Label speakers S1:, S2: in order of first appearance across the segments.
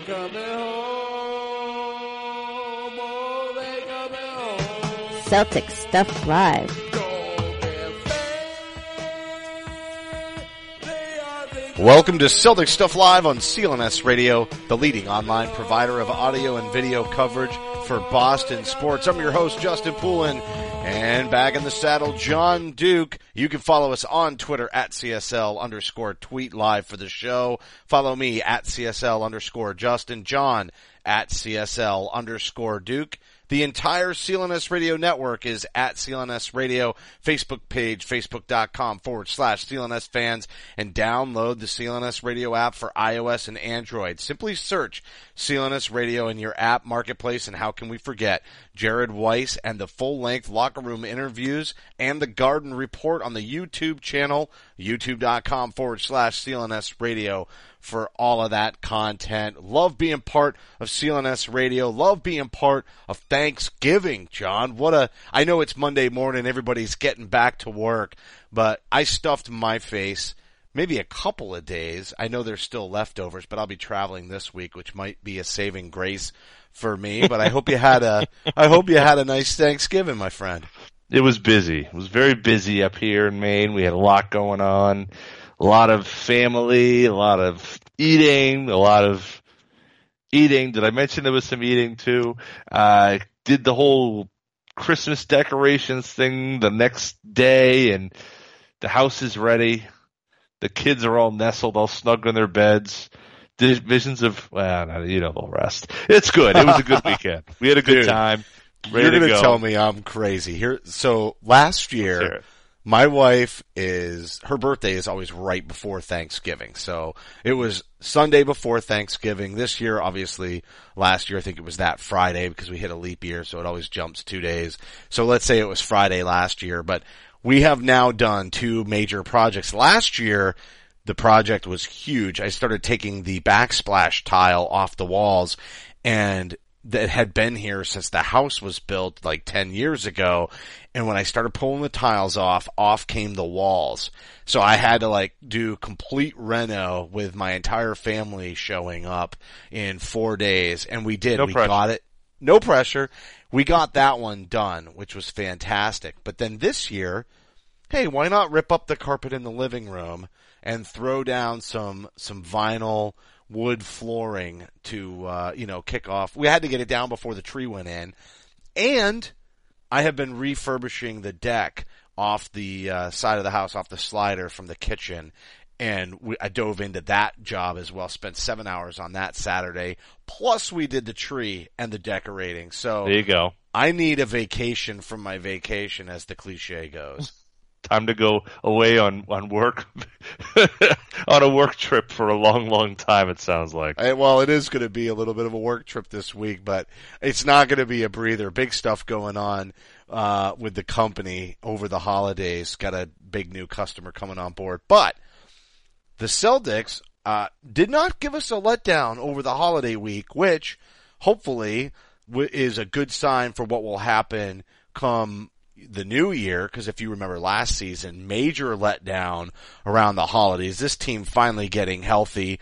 S1: They coming home, oh, they coming home.
S2: Celtic Stuff Live.
S3: Welcome to Celtic Stuff Live on CLNS Radio, the leading online provider of audio and video coverage for Boston sports. I'm your host, Justin Poulin, and back in the saddle, John Duke. You can follow us on Twitter at CSL underscore tweet live for the show. Follow me at CSL underscore Justin, John at CSL underscore Duke. The entire CLNS Radio network is at CLNS Radio Facebook page, facebook.com forward slash CLNS fans, and download the CLNS Radio app for iOS and Android. Simply search CLNS Radio in your app marketplace, and how can we forget Jared Weiss and the full length locker room interviews and the Garden Report on the YouTube channel, youtube.com forward slash CLNS Radio for all of that content. Love being part of CLNS Radio. Love being part of Thanksgiving, John. What a, I know it's Monday morning. Everybody's getting back to work, but I stuffed my face maybe a couple of days. I know there's still leftovers, but I'll be traveling this week, which might be a saving grace for me, but I hope you had a, I hope you had a nice Thanksgiving, my friend.
S4: It was busy. It was very busy up here in Maine. We had a lot going on. A lot of family, a lot of eating, a lot of eating. Did I mention there was some eating too? Uh, did the whole Christmas decorations thing the next day and the house is ready. The kids are all nestled, all snug in their beds. Visions of, well, you know the rest. It's good. It was a good weekend. We had a good
S3: Dude,
S4: time. Ready
S3: You're gonna
S4: go.
S3: tell me I'm crazy here. So last year, my wife is her birthday is always right before Thanksgiving. So it was Sunday before Thanksgiving. This year, obviously, last year I think it was that Friday because we hit a leap year, so it always jumps two days. So let's say it was Friday last year, but we have now done two major projects. Last year, the project was huge. I started taking the backsplash tile off the walls and that had been here since the house was built like 10 years ago. And when I started pulling the tiles off, off came the walls. So I had to like do complete reno with my entire family showing up in four days. And we did.
S4: No
S3: we
S4: pressure.
S3: got it. No pressure. We got that one done, which was fantastic. But then this year, hey, why not rip up the carpet in the living room and throw down some some vinyl wood flooring to uh, you know kick off. We had to get it down before the tree went in, and I have been refurbishing the deck off the uh, side of the house, off the slider from the kitchen. And we, I dove into that job as well. Spent seven hours on that Saturday. Plus, we did the tree and the decorating. So
S4: There you go.
S3: I need a vacation from my vacation, as the cliche goes.
S4: Time to go away on on work on a work trip for a long, long time. It sounds like.
S3: I, well, it is going to be a little bit of a work trip this week, but it's not going to be a breather. Big stuff going on uh, with the company over the holidays. Got a big new customer coming on board, but the Celtics uh, did not give us a letdown over the holiday week, which hopefully is a good sign for what will happen come the new year. Because if you remember last season, major letdown around the holidays. This team finally getting healthy.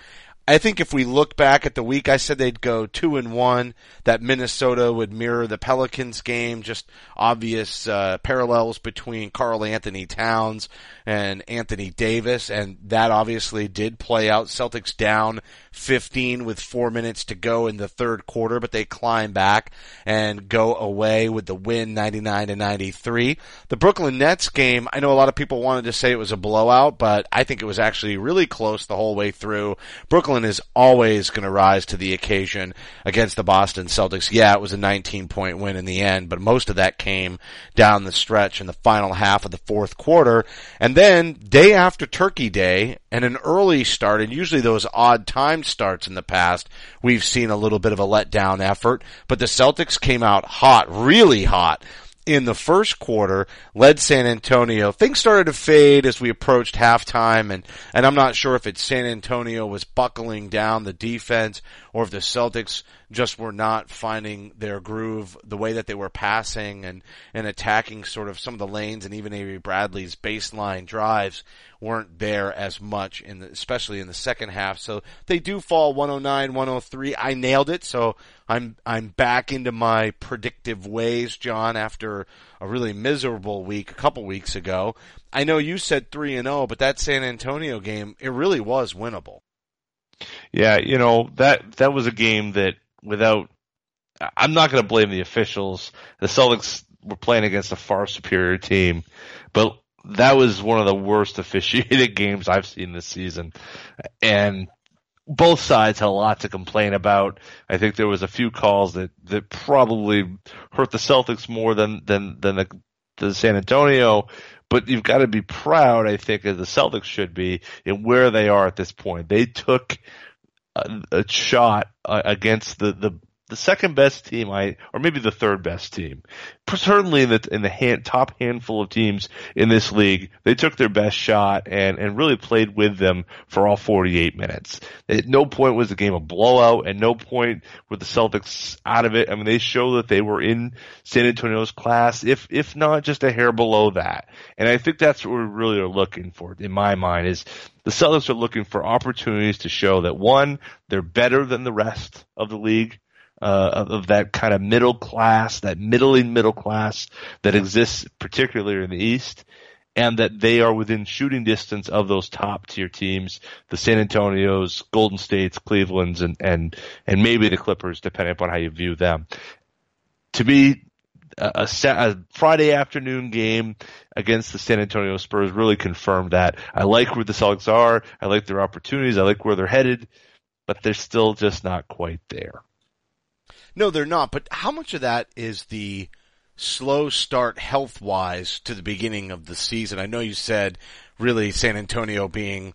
S3: I think if we look back at the week, I said they'd go two and one. That Minnesota would mirror the Pelicans game. Just obvious uh, parallels between Karl-Anthony Towns and Anthony Davis, and that obviously did play out. Celtics down 15 with four minutes to go in the third quarter, but they climb back and go away with the win 99 to 93. The Brooklyn Nets game, I know a lot of people wanted to say it was a blowout, but I think it was actually really close the whole way through. Brooklyn is always going to rise to the occasion against the Boston Celtics. Yeah, it was a 19 point win in the end, but most of that came down the stretch in the final half of the fourth quarter. And then day after Turkey Day and an early start, and usually those odd time starts in the past, we've seen a little bit of a letdown effort, but the Celtics came out hot, really hot in the first quarter led San Antonio. Things started to fade as we approached halftime and, and I'm not sure if it's San Antonio was buckling down the defense or if the Celtics just were not finding their groove the way that they were passing and, and attacking sort of some of the lanes and even Avery Bradley's baseline drives weren't there as much in the, especially in the second half. So they do fall 109, 103. I nailed it. So I'm, I'm back into my predictive ways, John, after a really miserable week a couple weeks ago. I know you said 3 and 0, but that San Antonio game, it really was winnable.
S4: Yeah, you know, that, that was a game that without, I'm not going to blame the officials. The Celtics were playing against a far superior team, but that was one of the worst officiated games I've seen this season. And both sides had a lot to complain about. I think there was a few calls that, that probably hurt the Celtics more than, than, than the, the San Antonio, but you've got to be proud, I think, as the Celtics should be in where they are at this point. They took a, a shot uh, against the, the the second best team, I or maybe the third best team. Certainly in the in the hand, top handful of teams in this league, they took their best shot and and really played with them for all 48 minutes. At no point was the game a blowout. and no point were the Celtics out of it. I mean, they show that they were in San Antonio's class, if if not just a hair below that. And I think that's what we really are looking for, in my mind, is the Celtics are looking for opportunities to show that one, they're better than the rest of the league uh, of, of, that kind of middle class, that middling middle class that exists particularly in the East, and that they are within shooting distance of those top tier teams, the San Antonios, Golden States, Cleveland's, and and and maybe the Clippers, depending upon how you view them. To me, a, a, a, Friday afternoon game against the San Antonio Spurs really confirmed that. I like where the Celtics are. I like their opportunities. I like where they're headed, but they're still just not quite there.
S3: No, they're not. But how much of that is the slow start health wise to the beginning of the season? I know you said really San Antonio being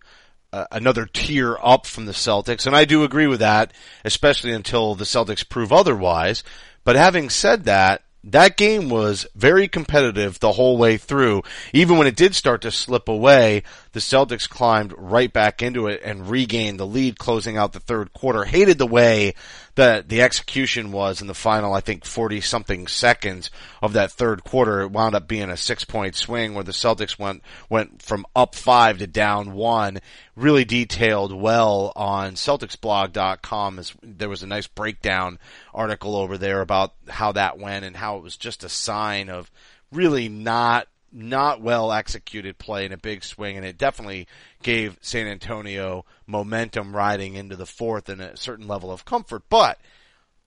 S3: uh, another tier up from the Celtics, and I do agree with that, especially until the Celtics prove otherwise. But having said that, that game was very competitive the whole way through. Even when it did start to slip away, the Celtics climbed right back into it and regained the lead closing out the third quarter. Hated the way that the execution was in the final, I think 40 something seconds of that third quarter. It wound up being a six point swing where the Celtics went, went from up five to down one. Really detailed well on CelticsBlog.com. As there was a nice breakdown article over there about how that went and how it was just a sign of really not not well executed play in a big swing, and it definitely gave San Antonio momentum riding into the fourth and a certain level of comfort. But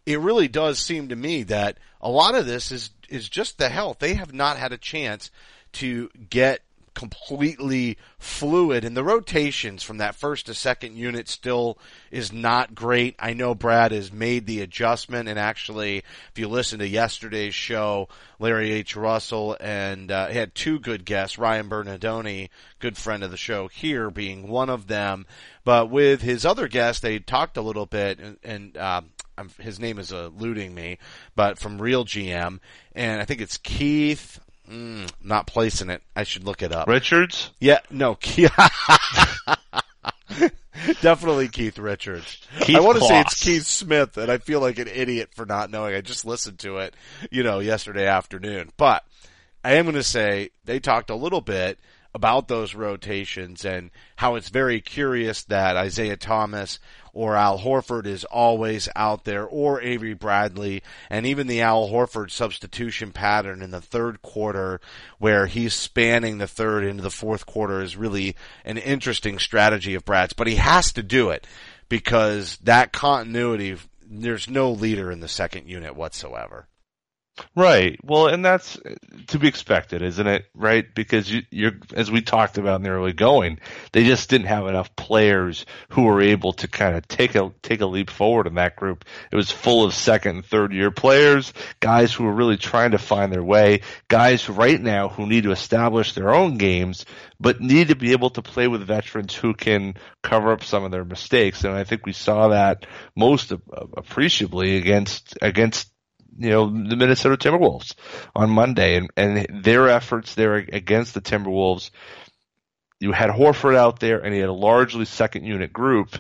S3: it really does seem to me that a lot of this is is just the health. They have not had a chance to get completely fluid and the rotations from that first to second unit still is not great. I know Brad has made the adjustment and actually if you listen to yesterday's show, Larry H. Russell and uh, had two good guests, Ryan Bernardoni, good friend of the show here being one of them, but with his other guest they talked a little bit and, and uh, his name is eluding me, but from Real GM, and I think it's Keith. Mm, not placing it. I should look it up.
S4: Richards?
S3: Yeah, no. Keith. Definitely Keith Richards.
S4: Keith
S3: I want to say it's Keith Smith, and I feel like an idiot for not knowing. I just listened to it, you know, yesterday afternoon. But I am going to say they talked a little bit about those rotations and how it's very curious that Isaiah Thomas or Al Horford is always out there or Avery Bradley and even the Al Horford substitution pattern in the third quarter where he's spanning the third into the fourth quarter is really an interesting strategy of Brad's, but he has to do it because that continuity, there's no leader in the second unit whatsoever.
S4: Right. Well, and that's to be expected, isn't it? Right? Because you, you're, as we talked about in the early going, they just didn't have enough players who were able to kind of take a take a leap forward in that group. It was full of second and third year players, guys who were really trying to find their way, guys right now who need to establish their own games, but need to be able to play with veterans who can cover up some of their mistakes. And I think we saw that most appreciably against against you know, the Minnesota Timberwolves on Monday and, and their efforts there against the Timberwolves. You had Horford out there and he had a largely second unit group.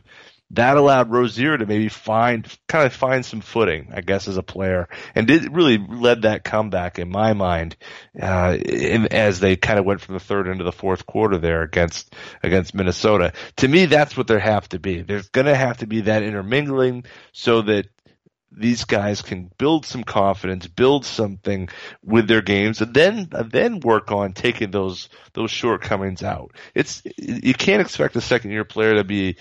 S4: That allowed Rozier to maybe find, kind of find some footing, I guess, as a player, and did really led that comeback in my mind, uh, in, as they kind of went from the third into the fourth quarter there against against Minnesota. To me, that's what there have to be. There's going to have to be that intermingling so that these guys can build some confidence, build something with their games, and then then work on taking those those shortcomings out. It's you can't expect a second year player to be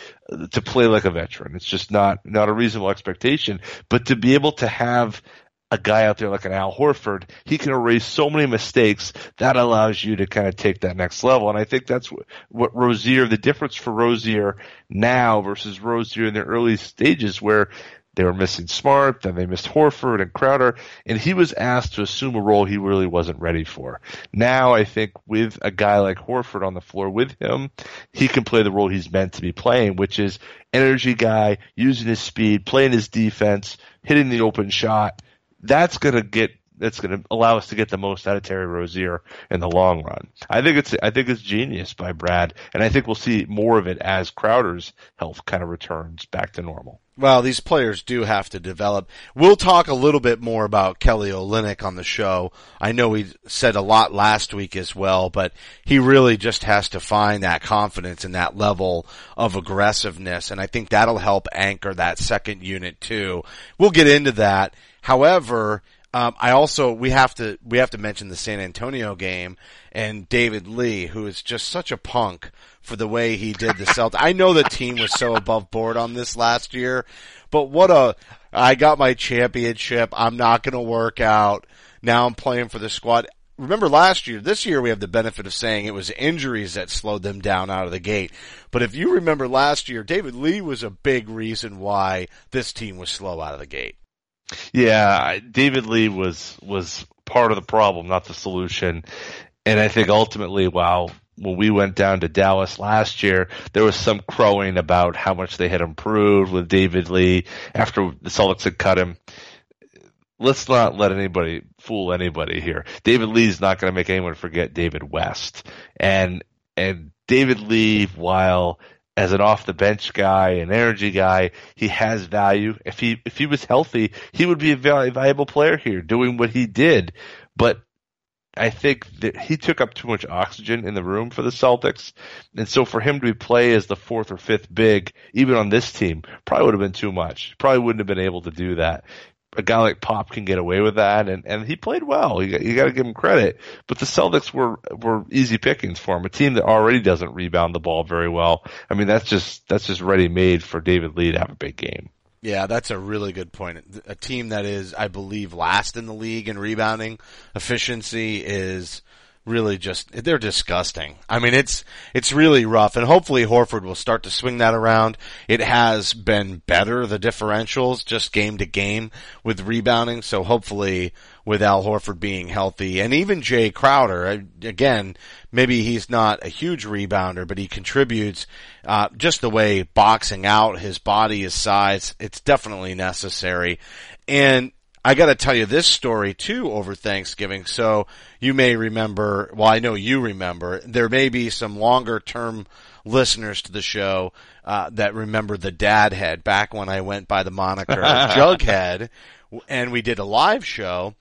S4: to play like a veteran. It's just not not a reasonable expectation. But to be able to have a guy out there like an Al Horford, he can erase so many mistakes that allows you to kind of take that next level. And I think that's what, what Rozier, the difference for Rozier now versus Rozier in the early stages where they were missing Smart, then they missed Horford and Crowder, and he was asked to assume a role he really wasn't ready for. Now I think with a guy like Horford on the floor with him, he can play the role he's meant to be playing, which is energy guy, using his speed, playing his defense, hitting the open shot. That's gonna get that's going to allow us to get the most out of Terry Rozier in the long run. I think it's I think it's genius by Brad, and I think we'll see more of it as Crowder's health kind of returns back to normal.
S3: Well, these players do have to develop. We'll talk a little bit more about Kelly Olynyk on the show. I know he said a lot last week as well, but he really just has to find that confidence and that level of aggressiveness, and I think that'll help anchor that second unit too. We'll get into that. However, um, I also we have to we have to mention the San Antonio game and David Lee, who is just such a punk for the way he did the Celtics. I know the team was so above board on this last year, but what a I got my championship. I'm not going to work out. Now I'm playing for the squad. Remember last year, this year we have the benefit of saying it was injuries that slowed them down out of the gate. But if you remember last year, David Lee was a big reason why this team was slow out of the gate.
S4: Yeah, David Lee was was part of the problem, not the solution. And I think ultimately, wow, when we went down to Dallas last year, there was some crowing about how much they had improved with David Lee after the Celtics had cut him. Let's not let anybody fool anybody here. David Lee's not going to make anyone forget David West. And, and David Lee, while as an off the bench guy, an energy guy, he has value. If he if he was healthy, he would be a very valuable player here, doing what he did. But I think that he took up too much oxygen in the room for the Celtics, and so for him to play as the fourth or fifth big, even on this team, probably would have been too much. Probably wouldn't have been able to do that a guy like Pop can get away with that, and, and he played well. You, you got to give him credit. But the Celtics were were easy pickings for him. A team that already doesn't rebound the ball very well. I mean, that's just that's just ready made for David Lee to have a big game.
S3: Yeah, that's a really good point. A team that is, I believe, last in the league in rebounding efficiency is really just they're disgusting. I mean, it's it's really rough, and hopefully Horford will start to swing that around. It has been better the differentials just game to game with rebounding, so hopefully with Al Horford being healthy, and even Jae Crowder again, maybe he's not a huge rebounder, but he contributes uh, just the way boxing out his body, his size. It's definitely necessary, and I got to tell you this story too over Thanksgiving. So you may remember, well, I know you remember, there may be some longer term listeners to the show uh, that remember the dad head back when I went by the moniker Jughead and we did a live show.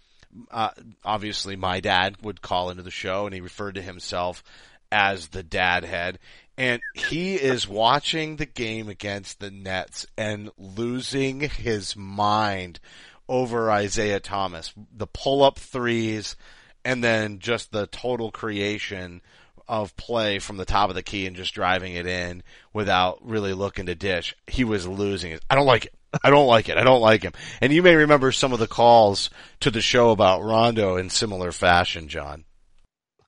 S3: Uh, obviously my dad would call into the show and he referred to himself as the dad head. And he is watching the game against the Nets and losing his mind over Isaiah Thomas. The pull up threes and then just the total creation of play from the top of the key and just driving it in without really looking to dish. He was losing it. I don't like it. I don't like it. I don't like him. And you may remember some of the calls to the show about Rondo in similar fashion, John.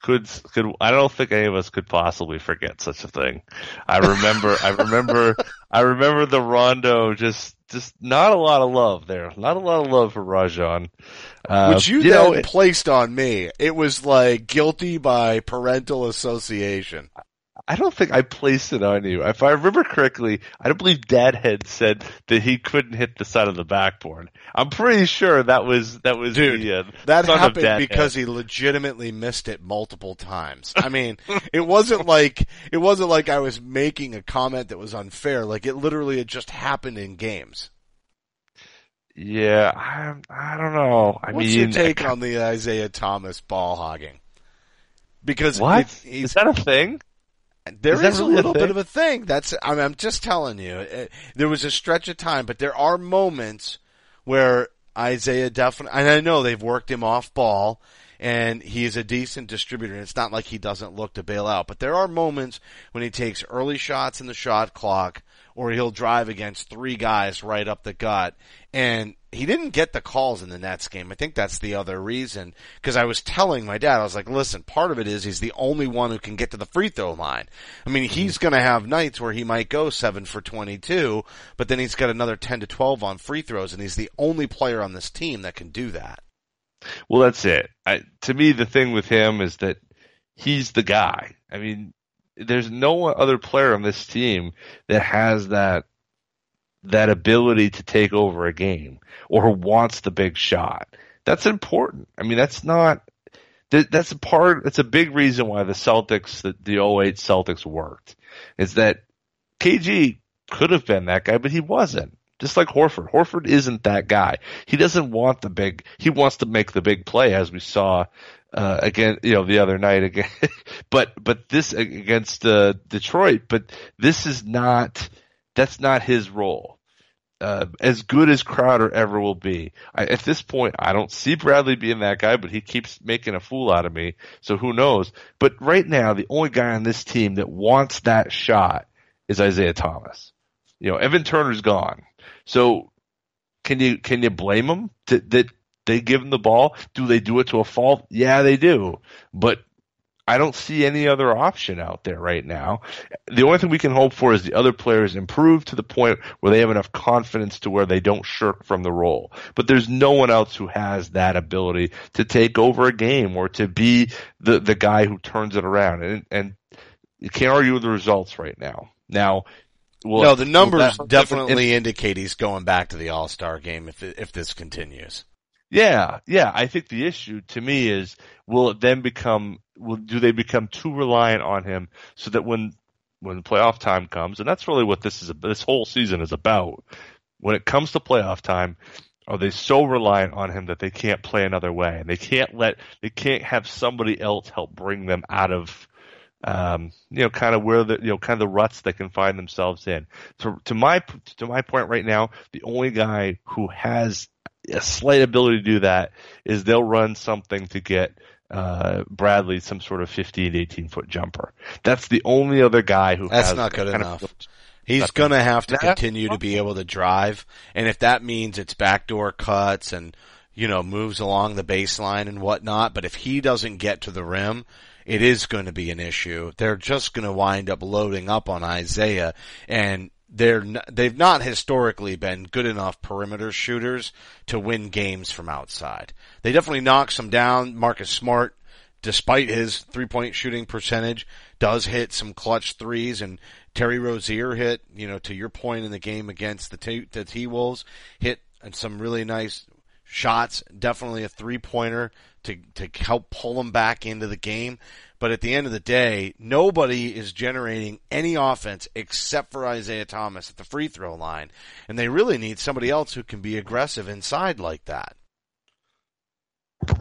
S4: Could could I don't think any of us could possibly forget such a thing. I remember I remember I remember the Rondo just just not a lot of love there. Not a lot of love for Rajon. Uh,
S3: Which you,
S4: you
S3: then
S4: know, it-
S3: placed on me. It was like guilty by parental association.
S4: I don't think I placed it on you. If I remember correctly, I don't believe Dad had said that he couldn't hit the side of the backboard. I'm pretty sure that was that was
S3: Dude,
S4: the uh,
S3: That happened because he legitimately missed it multiple times. I mean, it wasn't like it wasn't like I was making a comment that was unfair. Like it literally had just happened in games.
S4: Yeah, I I don't know. I
S3: What's
S4: mean,
S3: your take on the Isaiah Thomas ball hogging? Because
S4: what is that a thing?
S3: There
S4: Is
S3: is, a
S4: really a
S3: little bit of a thing. That's I mean, I'm just telling you. It, there was a stretch of time, but there are moments where Isaiah definitely, and I know they've worked him off ball, and he is a decent distributor. And it's not like he doesn't look to bail out, but there are moments when he takes early shots in the shot clock, or he'll drive against three guys right up the gut, and he didn't get the calls in the Nets game. I think that's the other reason. Because I was telling my dad, I was like, listen, part of it is he's the only one who can get to the free throw line. I mean, he's mm-hmm. going to have nights where he might go seven for 22, but then he's got another 10 to 12 on free throws, and he's the only player on this team that can do that.
S4: Well, that's it. I, to me, the thing with him is that he's the guy. I mean, there's no other player on this team that has that that ability to take over a game or wants the big shot. That's important. I mean, that's not that, that's a part. That's a big reason why the Celtics, the, the 08 Celtics worked, is that KG could have been that guy, but he wasn't. Just like Horford. Horford isn't that guy. He doesn't want the big, he wants to make the big play as we saw, uh, again, you know, the other night again. but, but this against, uh, Detroit, but this is not, that's not his role. Uh, as good as Crowder ever will be. I, at this point, I don't see Bradley being that guy, but he keeps making a fool out of me. So who knows? But right now, the only guy on this team that wants that shot is Isaiah Thomas. You know, Evan Turner's gone. So can you can you blame that that they give him the ball? Do they do it to a fault? Yeah, they do. But I don't see any other option out there right now. The only thing we can hope for is the other players improve to the point where they have enough confidence to where they don't shirk from the role. But there's no one else who has that ability to take over a game or to be the the guy who turns it around. And and you can't argue with the results right now. Now, well,
S3: no, the numbers
S4: well,
S3: definitely indicate he's going back to the All Star game if if this continues.
S4: Yeah, yeah. I think the issue to me is will it then become will do they become too reliant on him so that when when playoff time comes, and that's really what this is this whole season is about. When it comes to playoff time, are they so reliant on him that they can't play another way and they can't let they can't have somebody else help bring them out of um, you know, kind of where the, you know, kind of the ruts they can find themselves in. To, to my, to my point right now, the only guy who has a slight ability to do that is they'll run something to get, uh, Bradley some sort of 15, 18 foot jumper. That's the only other guy who
S3: That's not good enough.
S4: Of,
S3: He's gonna have to continue to be able to drive, and if that means it's backdoor cuts and you know moves along the baseline and whatnot, but if he doesn't get to the rim, it is going to be an issue. They're just going to wind up loading up on Isaiah, and they're they've not historically been good enough perimeter shooters to win games from outside. They definitely knock some down. Marcus Smart despite his three point shooting percentage, does hit some clutch threes and Terry Rozier hit, you know, to your point in the game against the T, the T-Wolves, hit some really nice shots, definitely a three pointer to, to help pull them back into the game. But at the end of the day, nobody is generating any offense except for Isaiah Thomas at the free throw line. And they really need somebody else who can be aggressive inside like that.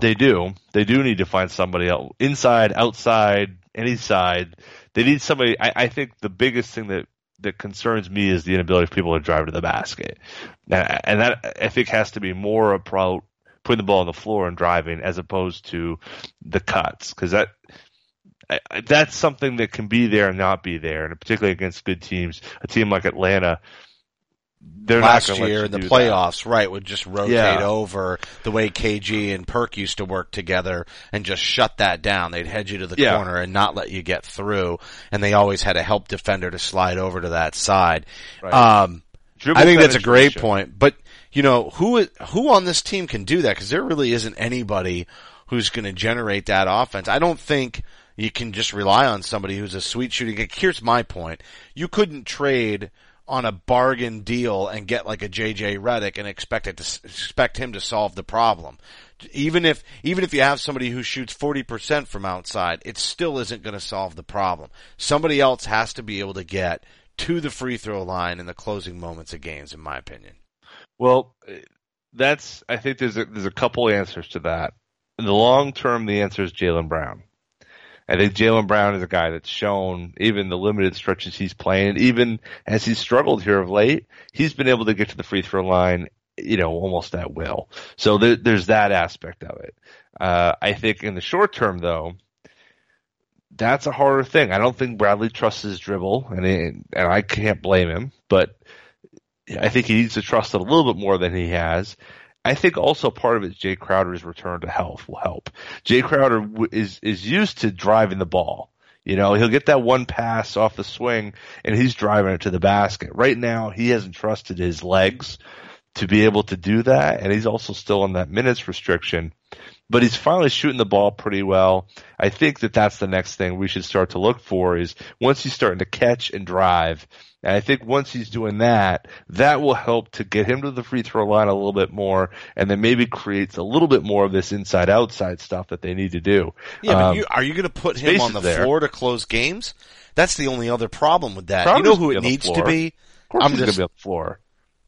S4: They do. They do need to find somebody else inside, outside, any side. They need somebody. I, I think the biggest thing that that concerns me is the inability of people to drive to the basket, and, and that I think has to be more about putting the ball on the floor and driving as opposed to the cuts because that I, I- that's something that can be there and not be there, and particularly against good teams. A team like Atlanta, they're
S3: Last
S4: not
S3: year in the
S4: do that.
S3: playoffs, right, would just rotate
S4: Yeah.
S3: over the way KG and Perk used to work together and just shut that down. They'd head you to the
S4: Yeah.
S3: corner and not let you get through. And they always had a help defender to slide over to that side.
S4: Right.
S3: Um, I think that's a great point. But you know who who on this team can do that? Because there really isn't anybody who's going to generate that offense. I don't think you can just rely on somebody who's a sweet shooting. Here's my point: you couldn't trade on a bargain deal and get like a JJ Redick and expect it to expect him to solve the problem. Even if even if you have somebody who shoots 40% from outside, it still isn't going to solve the problem. Somebody else has to be able to get to the free throw line in the closing moments of games in my opinion.
S4: Well, that's I think there's a there's a couple answers to that. In the long term, the answer is Jaylen Brown. I think Jaylen Brown is a guy that's shown even the limited stretches he's playing, even as he's struggled here of late, he's been able to get to the free throw line, you know, almost at will. So there, there's that aspect of it. Uh, I think in the short term, though, that's a harder thing. I don't think Bradley trusts his dribble, and and I can't blame him, but I think he needs to trust it a little bit more than he has. I think also part of it Jae Crowder's return to health will help. Jae Crowder is is used to driving the ball. You know, he'll get that one pass off the swing and he's driving it to the basket. Right now, he hasn't trusted his legs to be able to do that, and he's also still on that minutes restriction. But he's finally shooting the ball pretty well. I think that that's the next thing we should start to look for is once he's starting to catch and drive. And I think once he's doing that, that will help to get him to the free throw line a little bit more, and then maybe creates a little bit more of this inside outside stuff that they need to do.
S3: Yeah, but
S4: Um,
S3: you, are you going to put him on the
S4: there.
S3: floor to close games? That's the only other problem with that.
S4: Crowder's
S3: you know who it
S4: be on the
S3: needs to be?
S4: of course
S3: I'm
S4: he's
S3: just
S4: going to be on the floor.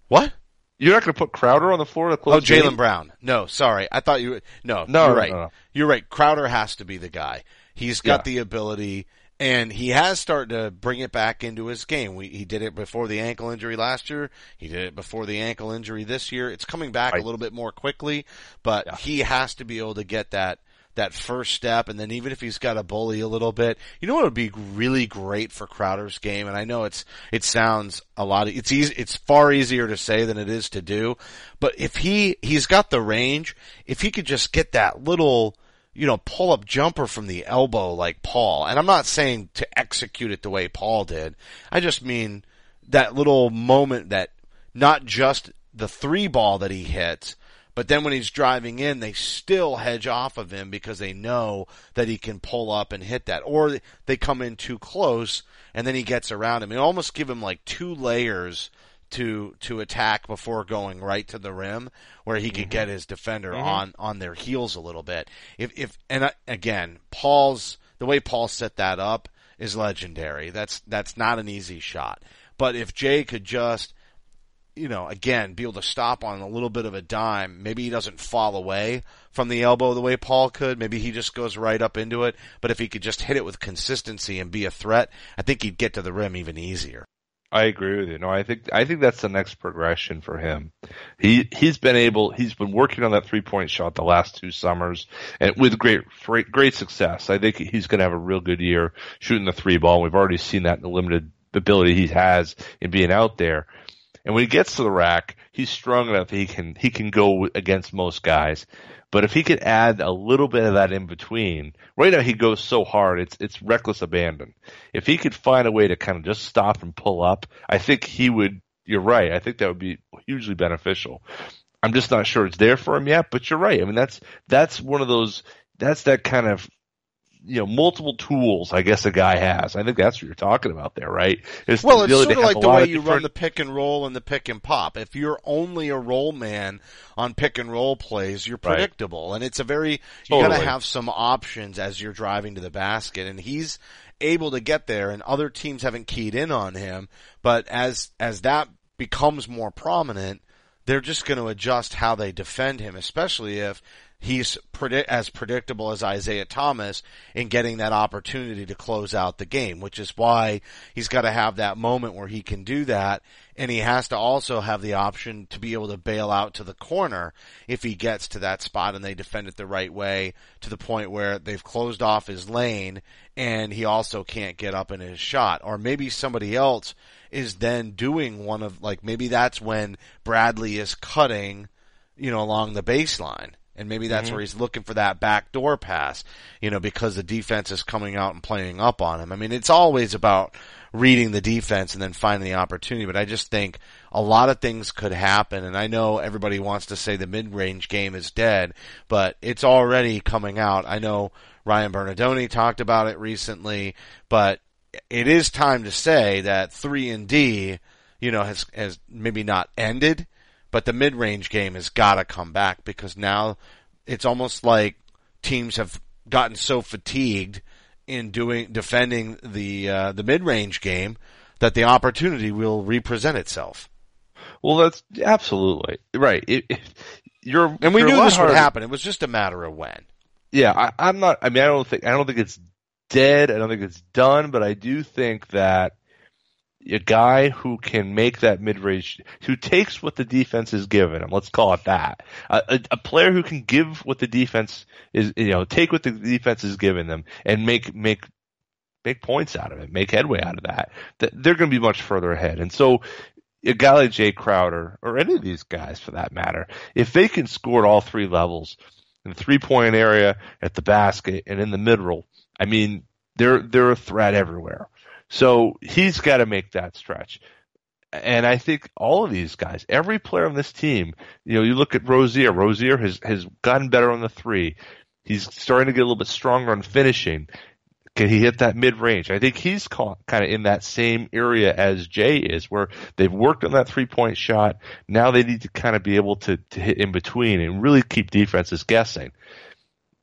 S3: what?
S4: You're not going to put Crowder on the floor to close.
S3: Oh,
S4: Jaylen?
S3: Brown. No, sorry. I thought you. were- No,
S4: No,
S3: you're
S4: no,
S3: right.
S4: no.
S3: You're right. Crowder has to be the guy. He's got
S4: Yeah.
S3: the ability, and he has started to bring it back into his game. We, he did it before the ankle injury last year. He did it before the ankle injury this year. It's coming back
S4: Right.
S3: a little bit more quickly, but he has to be able to get that that first step, and then even if he's got to bully a little bit, you know what would be really great for Crowder's game, and I know it's it sounds a lot. It's easy. It's far easier to say than it is to do, but if he he's got the range, if he could just get that little you know, pull up jumper from the elbow like Paul. And I'm not saying to execute it the way Paul did. I just mean that little moment that not just the three ball that he hits, but then when he's driving in, they still hedge off of him because they know that he can pull up and hit that. Or they come in too close and then he gets around him. It almost give him like two layers to to attack before going right to the rim, where he could mm-hmm. get his defender mm-hmm. on on their heels a little bit. If if and I, again, Paul's the way Paul set that up is legendary. That's that's not an easy shot. But if Jae could just you know, again, be able to stop on a little bit of a dime. Maybe he doesn't fall away from the elbow the way Paul could. Maybe he just goes right up into it. But if he could just hit it with consistency and be a threat, I think he'd get to the rim even easier.
S4: I agree with you. No, I think I think that's the next progression for him. He he's been able he's been working on that three point shot the last two summers and with great great, great success. I think he's going to have a real good year shooting the three ball. We've already seen that in the limited ability he has in being out there. And when he gets to the rack, he's strong enough that he can he can go against most guys. But if he could add a little bit of that in between, right now he goes so hard, it's it's reckless abandon. If he could find a way to kind of just stop and pull up, I think he would. You're right. I think that would be hugely beneficial. I'm just not sure it's there for him yet, but you're right. I mean, that's that's one of those. That's that kind of you know multiple tools I guess a guy has. I think that's what you're talking about there, right? It's
S3: Well,
S4: the
S3: it's sort of like the way you run the pick and roll and the pick and pop. If you're only a roll man on pick and roll plays, you're
S4: Right.
S3: predictable, and it's a very you got to have some options as you're driving to the basket, and he's able to get there, and other teams haven't keyed in on him. But as as that becomes more prominent, they're just going to adjust how they defend him, especially if he's as predictable as Isaiah Thomas in getting that opportunity to close out the game, which is why he's got to have that moment where he can do that. And he has to also have the option to be able to bail out to the corner if he gets to that spot and they defend it the right way to the point where they've closed off his lane and he also can't get up in his shot. Or maybe somebody else is then doing one of, like, maybe that's when Bradley is cutting, you know, along the baseline and maybe that's mm-hmm. where he's looking for that backdoor pass, you know, because the defense is coming out and playing up on him. I mean, it's always about reading the defense and then finding the opportunity, but I just think a lot of things could happen. And I know everybody wants to say the mid-range game is dead, but it's already coming out. I know Ryan Bernardoni talked about it recently, but it is time to say that 3 and D, you know, has, has maybe not ended, but the mid-range game has got to come back because now it's almost like teams have gotten so fatigued in doing defending the uh, the mid-range game that the opportunity will represent itself.
S4: Well, that's absolutely right. It, it, you're
S3: and we
S4: you're
S3: knew this
S4: hard.
S3: would happen. It was just a matter of when.
S4: Yeah, I, I'm not. I mean, I don't think I don't think it's dead. I don't think it's done, but I do think that a guy who can make that mid-range, who takes what the defense is giving him. Let's call it that. A, a, player who can give what the defense is, you know, take what the defense is giving them and make make make points out of it, make headway out of that. they're going to be much further ahead. And so, a guy like Jae Crowder or any of these guys for that matter, if they can score at all three levels in the three-point area, at the basket, and in the middle, I mean, they're they're a threat everywhere. So he's got to make that stretch. And I think all of these guys, every player on this team, you know, you look at Rozier. Rozier has has gotten better on the three. He's starting to get a little bit stronger on finishing. Can he hit that mid range? I think he's kind of in that same area as Jae is, where they've worked on that three point shot. Now they need to kind of be able to, to hit in between and really keep defenses guessing.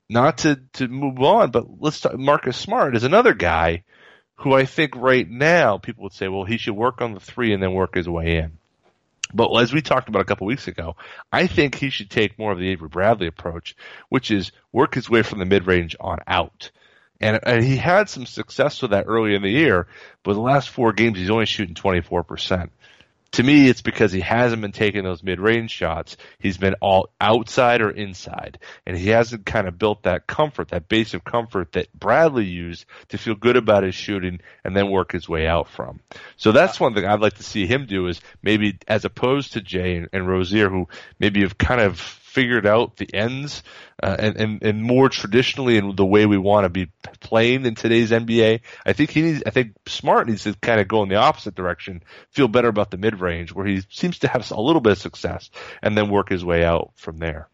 S4: Not to, to move on, but let's talk, Marcus Smart is another guy who I think right now people would say, well, he should work on the three and then work his way in. But as we talked about a couple weeks ago, I think he should take more of the Avery Bradley approach, which is work his way from the mid range on out. And, and he had some success with that early in the year, but the last four games he's only shooting 24% to me, it's because he hasn't been taking those mid-range shots. He's been all outside or inside, and he hasn't kind of built that comfort, that base of comfort that Bradley used to feel good about his shooting and then work his way out from. So that's one thing I'd like to see him do is maybe as opposed to Jae and, and Rozier, who maybe have kind of figured out the ends uh, and, and and more traditionally in the way we want to be playing in today's NBA. I think he needs. I think Smart needs to kind of go in the opposite direction, feel better about the mid range where he seems to have a little bit of success, and then work his way out from there.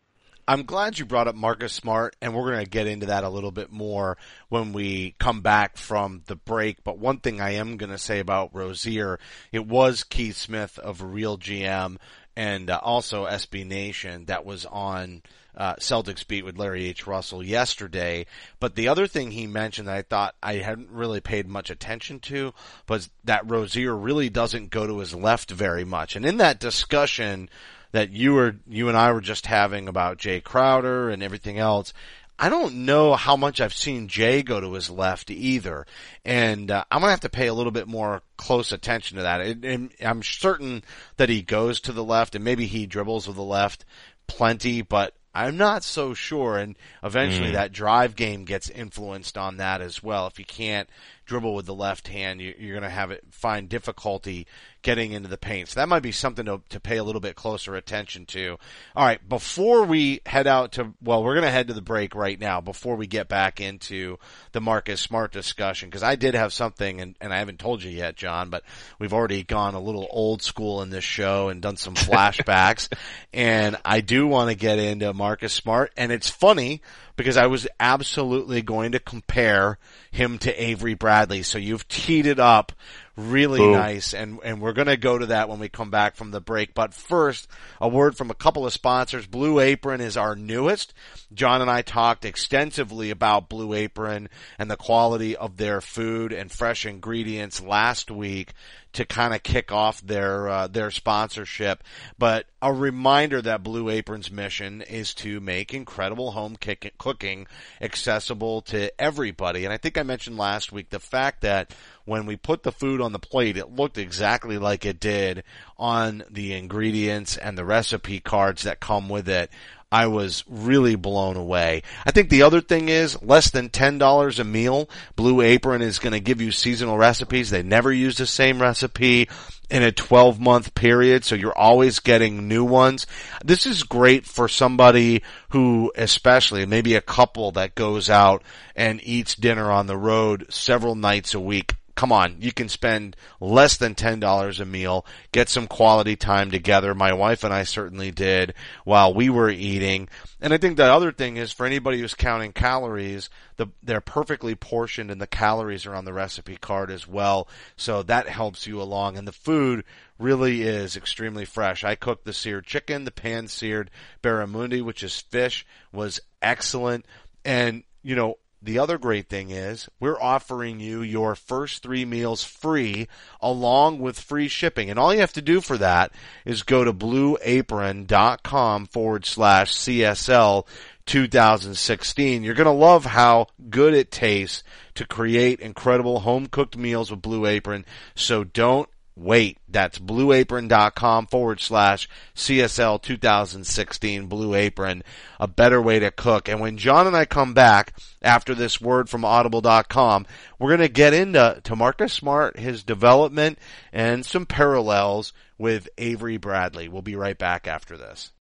S3: I'm glad you brought up Marcus Smart, and we're going to get into that a little bit more when we come back from the break. But one thing I am going to say about Rozier, it was Keith Smith of Real GM and uh, also SB Nation that was on uh, Celtics beat with Larry H. Russell yesterday. But the other thing he mentioned that I thought I hadn't really paid much attention to was that Rozier really doesn't go to his left very much. And in that discussion that you were, you and I were just having about Jae Crowder and everything else, I don't know how much I've seen Jae go to his left either, and uh, I'm gonna have to pay a little bit more close attention to that. It, it, I'm certain that he goes to the left, and maybe he dribbles with the left plenty, but I'm not so sure. And eventually, mm. that drive game gets influenced on that as well. If you can't dribble with the left hand, you, are going to have it find difficulty getting into the paint. So that might be something to, to pay a little bit closer attention to. All right, before we head out to, well, we're going to head to the break right now before we get back into the Marcus Smart discussion, because I did have something, and, and I haven't told you yet, John, but we've already gone a little old school in this show and done some flashbacks, and I do want to get into Marcus Smart, and it's funny because I was absolutely going to compare him to Avery Bradley. So you've teed it up really Boom. nice and and we're going to go to that when we come back from the break but first a word from a couple of sponsors blue apron is our newest john and i talked extensively about blue apron and the quality of their food and fresh ingredients last week to kind of kick off their uh, their sponsorship. But a reminder that Blue Apron's mission is to make incredible home cooking accessible to everybody. And I think I mentioned last week the fact that when we put the food on the plate, it looked exactly like it did on the ingredients and the recipe cards that come with it. I was really blown away. I think the other thing is less than $10 a meal. Blue Apron is going to give you seasonal recipes. They never use the same recipe in a 12 month period, so you're always getting new ones. This is great for somebody who, especially maybe a couple that goes out and eats dinner on the road several nights a week come on, you can spend less than $10 a meal, get some quality time together. My wife and I certainly did while we were eating. And I think the other thing is for anybody who's counting calories, the, they're perfectly portioned and the calories are on the recipe card as well. So that helps you along. And the food really is extremely fresh. I cooked the seared chicken, the pan seared barramundi, which is fish, was excellent. And, you know, the other great thing is we're offering you your first three meals free along with free shipping. And all you have to do for that is go to blueapron.com forward slash CSL 2016. You're going to love how good it tastes to create incredible home cooked meals with Blue Apron. So don't wait. That's blueapron.com forward slash CSL 2016 Blue Apron, a better way to cook. And when John and I come back after this word from audible.com, we're going to get into to Marcus Smart, his development and some parallels with Avery Bradley. We'll be right back after this.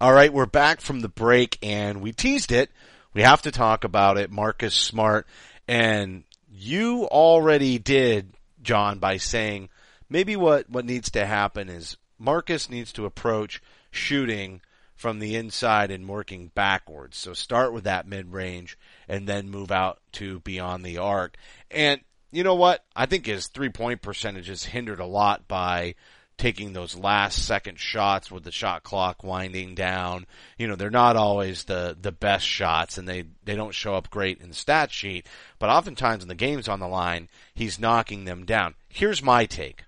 S3: All right, we're back from the break and we teased it. We have to talk about it. Marcus Smart and you already did John by saying maybe what, what needs to happen is Marcus needs to approach shooting from the inside and working backwards. So start with that mid range and then move out to beyond the arc. And you know what? I think his three point percentage is hindered a lot by taking those last second shots with the shot clock winding down. You know, they're not always the, the best shots and they, they don't show up great in the stat sheet, but oftentimes when the game's on the line, he's knocking them down. Here's my take.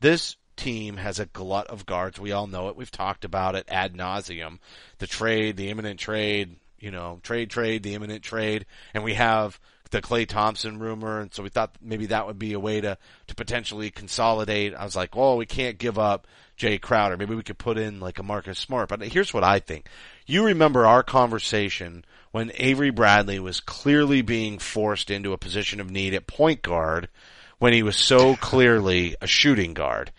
S3: This team has a glut of guards. We all know it. We've talked about it ad nauseum. The trade, the imminent trade, you know, trade, trade, the imminent trade, and we have the Klay Thompson rumor, and so we thought maybe that would be a way to to potentially consolidate. I was like, oh, we can't give up Jae Crowder. Maybe we could put in like a Marcus Smart. But here's what I think. You remember our conversation when Avery Bradley was clearly being forced into a position of need at point guard when he was so clearly a shooting guard.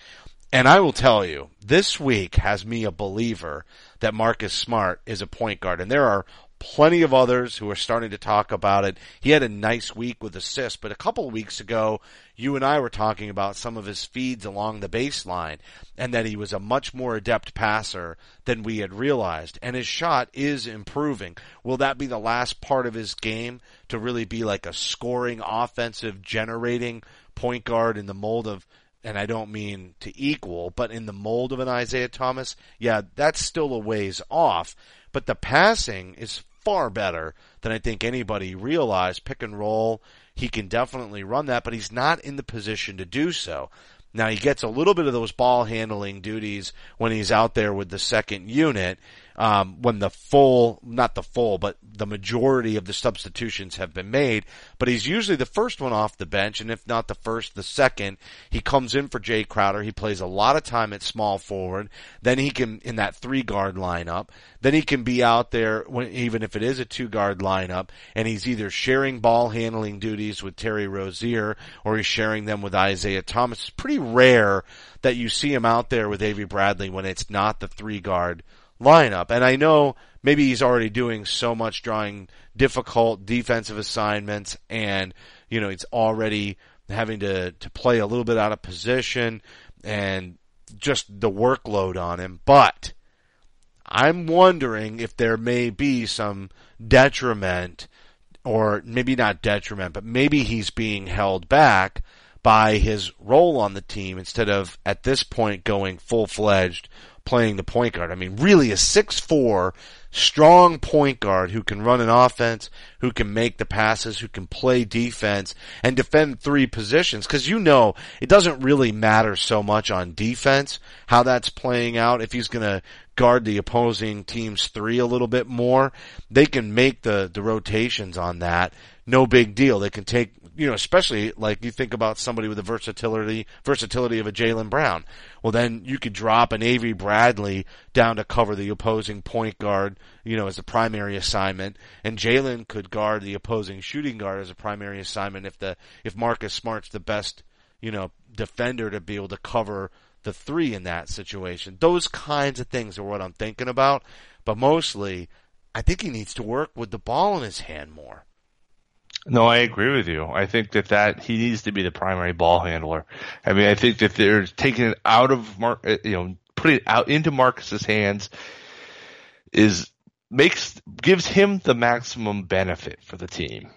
S3: And I will tell you, this week has me a believer that Marcus Smart is a point guard. And there are plenty of others who are starting to talk about it. He had a nice week with assists, but a couple of weeks ago, you and I were talking about some of his feeds along the baseline and that he was a much more adept passer than we had realized. And his shot is improving. Will that be the last part of his game to really be like a scoring, offensive, generating point guard in the mold of and I don't mean to equal, but in the mold of an Isaiah Thomas, yeah, that's still a ways off. But the passing is far better than I think anybody realized. Pick and roll, he can definitely run that, but he's not in the position to do so. Now he gets a little bit of those ball handling duties when he's out there with the second unit, um, when the full, not the full, but the majority of the substitutions have been made. But he's usually the first one off the bench, and if not the first, the second. He comes in for Jae Crowder. He plays a lot of time at small forward. Then he can, in that three guard lineup, then he can be out there when, even if it is a two guard lineup, and he's either sharing ball handling duties with Terry Rozier or he's sharing them with Isaiah Thomas. It's pretty rare that you see him out there with Avery Bradley when it's not the three guard lineup. And I know maybe he's already doing so much drawing difficult defensive assignments and, you know, it's already having to, to play a little bit out of position and just the workload on him. But I'm wondering if there may be some detriment or maybe not detriment, but maybe he's being held back by his role on the team instead of at this point going full fledged playing the point guard. I mean, really a six four strong point guard who can run an offense, who can make the passes, who can play defense and defend three positions. Cause you know, it doesn't really matter so much on defense how that's playing out. If he's going to guard the opposing team's three a little bit more, they can make the, the rotations on that. No big deal. They can take you know, especially like you think about somebody with the versatility versatility of a Jaylen Brown. Well, then you could drop an Avery Bradley down to cover the opposing point guard, you know, as a primary assignment, and Jaylen could guard the opposing shooting guard as a primary assignment if the if Marcus Smart's the best, you know, defender to be able to cover the three in that situation. Those kinds of things are what I'm thinking about, but mostly, I think he needs to work with the ball in his hand more.
S4: No, I agree with you. I think that that he needs to be the primary ball handler. I mean, I think that they're taking it out of Mark, uh, you know, putting it out into Marcus's hands is makes gives him the maximum benefit for the team.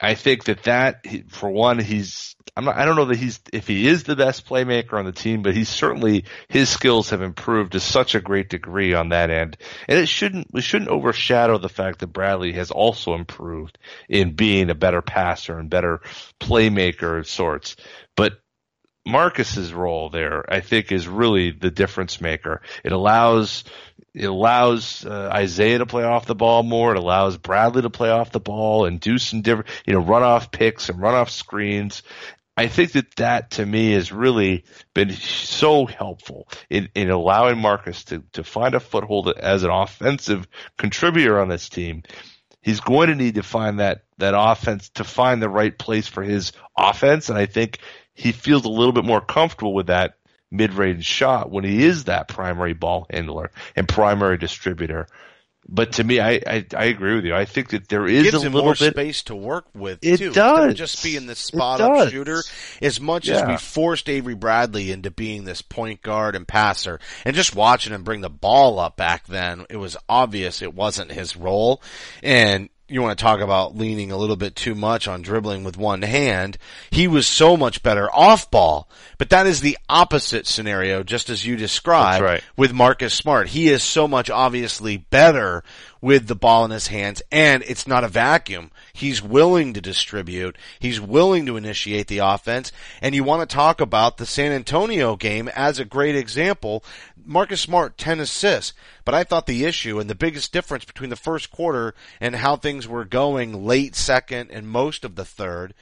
S4: I think that that for one, he's I'm not, I don't know that he's if he is the best playmaker on the team, but he's certainly his skills have improved to such a great degree on that end, and it shouldn't we shouldn't overshadow the fact that Bradley has also improved in being a better passer and better playmaker of sorts. But Marcus's role there, I think, is really the difference maker. It allows it allows uh, Isaiah to play off the ball more. It allows Bradley to play off the ball and do some different, you know, run off picks and run off screens. I think that that to me has really been so helpful in, in allowing Marcus to, to find a foothold as an offensive contributor on this team. He's going to need to find that, that offense to find the right place for his offense. And I think he feels a little bit more comfortable with that mid-range shot when he is that primary ball handler and primary distributor. But to me, I, I, I agree with you. I think that there is
S3: gives
S4: a
S3: him
S4: little
S3: more
S4: bit
S3: space to work with.
S4: It
S3: too.
S4: does.
S3: Just being this spot up shooter. As much as we forced Avery Bradley into being this point guard and passer, and just watching him bring the ball up back then, it was obvious it wasn't his role. And you want to talk about leaning a little bit too much on dribbling with one hand. He was so much better off ball, but that is the opposite scenario, just as you described
S4: right.
S3: with Marcus Smart. He is so much obviously better with the ball in his hands and it's not a vacuum. He's willing to distribute. He's willing to initiate the offense. And you want to talk about the San Antonio game as a great example. Marcus Smart, 10 assists. But I thought the issue and the biggest difference between the first quarter and how things were going late second and most of the third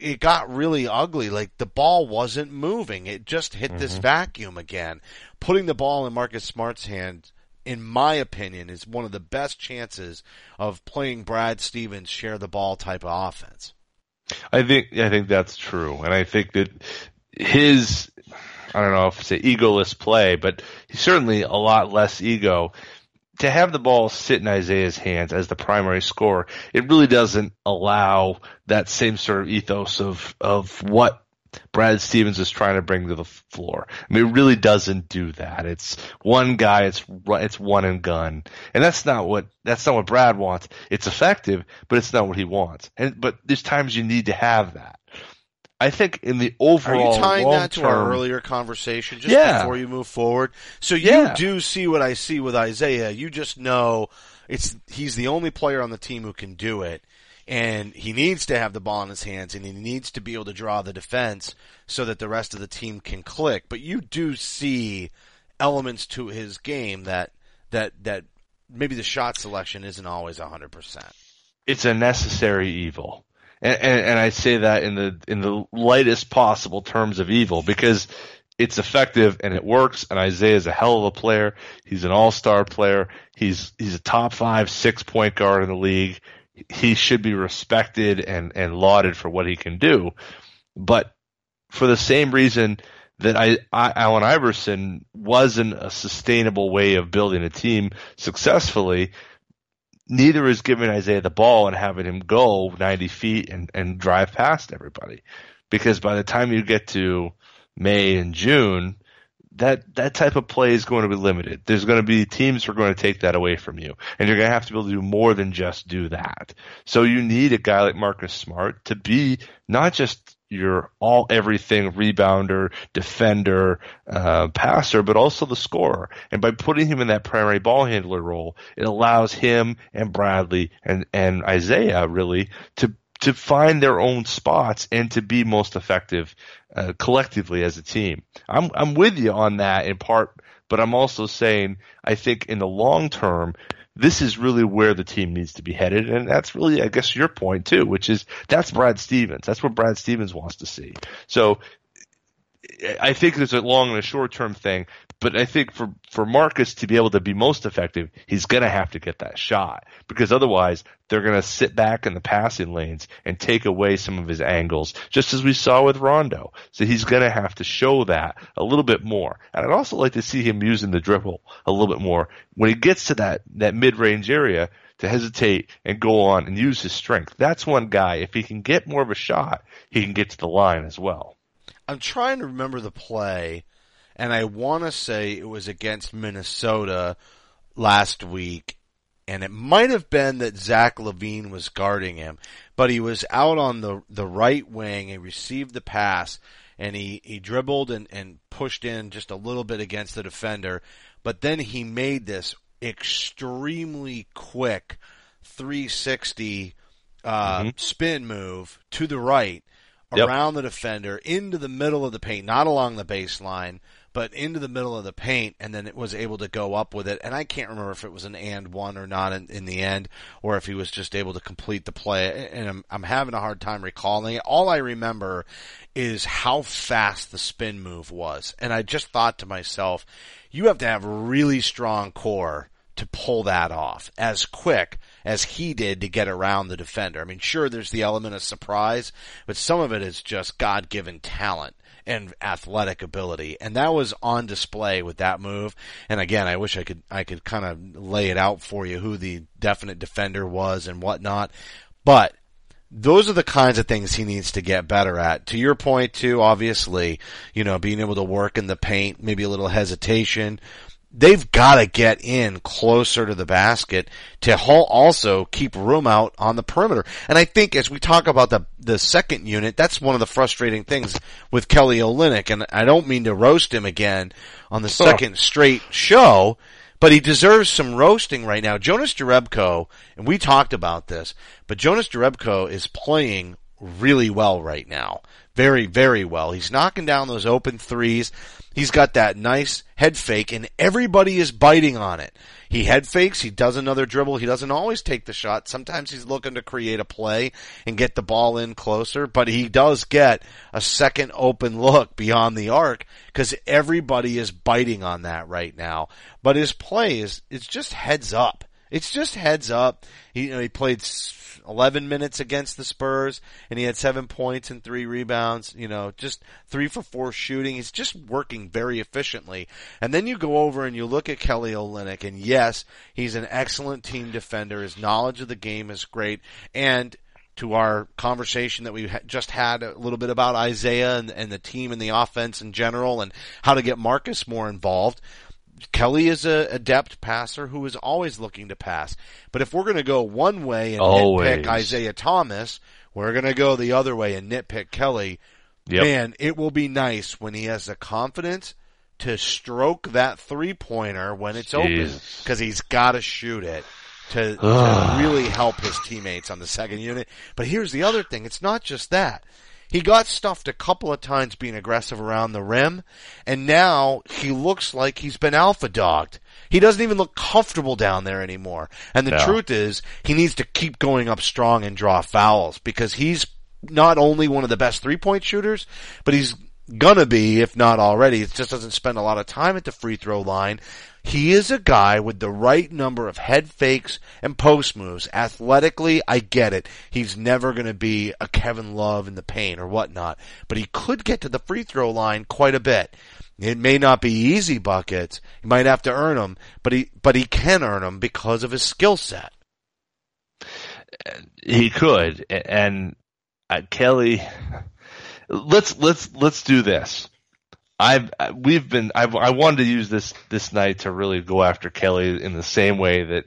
S3: it got really ugly. Like the ball wasn't moving. It just hit this mm-hmm. vacuum again. Putting the ball in Marcus Smart's hand, in my opinion, is one of the best chances of playing Brad Stevens share the ball type of offense.
S4: I think I think that's true, and I think that his I don't know if it's an egoless play, but he's certainly a lot less ego. To have the ball sit in Isaiah's hands as the primary scorer, it really doesn't allow that same sort of ethos of of what Brad Stevens is trying to bring to the floor. I mean, it really doesn't do that. It's one guy. It's it's one and gun, and that's not what that's not what Brad wants. It's effective, but it's not what he wants. And but there's times you need to have that. I think in the overall, Are
S3: you tying that to our earlier conversation just
S4: Yeah.
S3: before you move forward? So you
S4: Yeah.
S3: do see what I see with Isaiah. You just know it's he's the only player on the team who can do it. And he needs to have the ball in his hands and he needs to be able to draw the defense so that the rest of the team can click. But you do see elements to his game that that that maybe the shot selection isn't always hundred percent.
S4: it's a necessary evil. And, and, and I say that in the, in the lightest possible terms of evil because it's effective and it works and Isaiah is a hell of a player. He's an all-star player. He's, he's a top five, six point guard in the league. He should be respected and, and lauded for what he can do. But for the same reason that I, I, Allen Iverson wasn't a sustainable way of building a team successfully, neither is giving Isaiah the ball and having him go 90 feet and, and drive past everybody. Because by the time you get to May and June, that that type of play is going to be limited. There's going to be teams who are going to take that away from you, and you're going to have to be able to do more than just do that. So you need a guy like Marcus Smart to be not just your all everything rebounder, defender, uh, passer, but also the scorer. And by putting him in that primary ball handler role, it allows him and Bradley and and Isaiah really to to find their own spots and to be most effective uh, collectively as a team. I'm I'm with you on that in part, but I'm also saying I think in the long term this is really where the team needs to be headed, and that's really I guess your point too, which is that's Brad Stevens. That's what Brad Stevens wants to see. So I think there's a long and a short term thing, but I think for, for Marcus to be able to be most effective, he's going to have to get that shot because otherwise they're going to sit back in the passing lanes and take away some of his angles, just as we saw with Rondo. So he's going to have to show that a little bit more. And I'd also like to see him using the dribble a little bit more when he gets to that, that mid range area to hesitate and go on and use his strength. That's one guy. If he can get more of a shot, he can get to the line as well.
S3: I'm trying to remember the play, and I want to say it was against Minnesota last week, and it might have been that Zach LaVine was guarding him, but he was out on the the right wing. He received the pass, and he he dribbled and and pushed in just a little bit against the defender, but then he made this extremely quick 360 uh, mm-hmm. spin move to the right Yep. around the defender into the middle of the paint, not along the baseline, but into the middle of the paint, and then it was able to go up with it. And I can't remember if it was an and one or not in, in the end, or if he was just able to complete the play. And I'm, I'm having a hard time recalling it. All I remember is how fast the spin move was. And I just thought to myself, you have to have really strong core to pull that off as quick as he did to get around the defender. I mean, sure, there's the element of surprise, but some of it is just God given talent and athletic ability. And that was on display with that move. And again, I wish I could, I could kind of lay it out for you who the definite defender was and whatnot. But those are the kinds of things he needs to get better at. To your point too, obviously, you know, being able to work in the paint, maybe a little hesitation, they've got to get in closer to the basket to also keep room out on the perimeter. And I think as we talk about the the second unit, that's one of the frustrating things with Kelly Olynyk. And I don't mean to roast him again on the second straight show, but he deserves some roasting right now. Jonas Jerebko, and we talked about this, but Jonas Jerebko is playing really well right now. Very, very well. He's knocking down those open threes. He's got that nice head fake and everybody is biting on it. He head fakes, he does another dribble, he doesn't always take the shot. Sometimes he's looking to create a play and get the ball in closer, but he does get a second open look beyond the arc because everybody is biting on that right now. But his play is, it's just heads up. It's just heads up. He, you know, he played 11 minutes against the Spurs and he had seven points and three rebounds, you know, just three for four shooting. He's just working very efficiently. And then you go over and you look at Kelly Olynyk and yes, he's an excellent team defender. His knowledge of the game is great. And to our conversation that we just had a little bit about Isaiah and, and the team and the offense in general and how to get Marcus more involved. Kelly is a adept passer who is always looking to pass. But if we're going to go one way and always. nitpick Isaiah Thomas, we're going to go the other way and nitpick Kelly. Yep. Man, it will be nice when he has the confidence to stroke that three pointer when it's Jeez. open because he's got to shoot it to, to really help his teammates on the second unit. But here's the other thing. It's not just that. He got stuffed a couple of times being aggressive around the rim, and now he looks like he's been alpha dogged. He doesn't even look comfortable down there anymore. And the yeah. truth is, he needs to keep going up strong and draw fouls because he's not only one of the best three point shooters, but he's gonna be, if not already. It just doesn't spend a lot of time at the free throw line. He is a guy with the right number of head fakes and post moves. Athletically, I get it. He's never going to be a Kevin Love in the paint or whatnot, but he could get to the free throw line quite a bit. It may not be easy buckets. He might have to earn them, but he but he can earn them because of his skill set.
S4: He could, and uh, Kelly. Let's let's let's do this. I've we've been I've, I wanted to use this this night to really go after Kelly in the same way that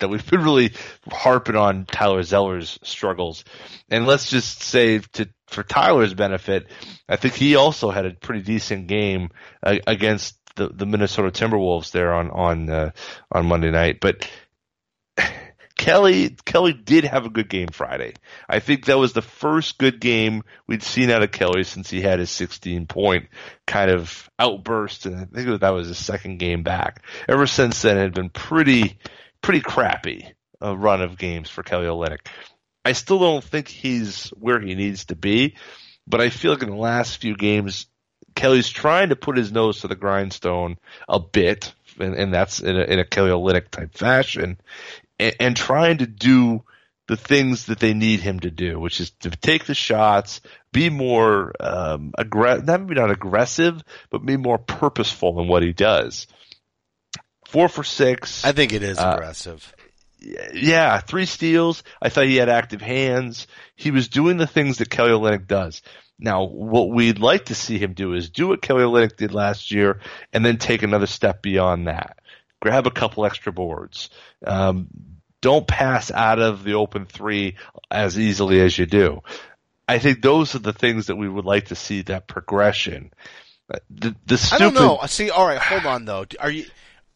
S4: that we've been really harping on Tyler Zeller's struggles, and let's just say to for Tyler's benefit, I think he also had a pretty decent game uh, against the the Minnesota Timberwolves there on on uh, on Monday night, but. Kelly Kelly did have a good game Friday. I think that was the first good game we'd seen out of Kelly since he had his 16 point kind of outburst, and I think that was his second game back. Ever since then, it had been pretty pretty crappy a run of games for Kelly Olynyk. I still don't think he's where he needs to be, but I feel like in the last few games, Kelly's trying to put his nose to the grindstone a bit, and, and that's in a, in a Kelly Olynyk type fashion and, and trying to do the things that they need him to do, which is to take the shots, be more um, aggressive, not maybe not aggressive, but be more purposeful in what he does. Four for six.
S3: I think it is
S4: Uh,
S3: aggressive.
S4: yeah, three steals. I thought he had active hands. He was doing the things that Kelly Olynyk does. Now, what we'd like to see him do is do what Kelly Olynyk did last year, and then take another step beyond that. Grab a couple extra boards. Um, don't pass out of the open three as easily as you do. I think those are the things that we would like to see that progression. Uh, The, the
S3: I don't know. See, all right, hold on though. Are you?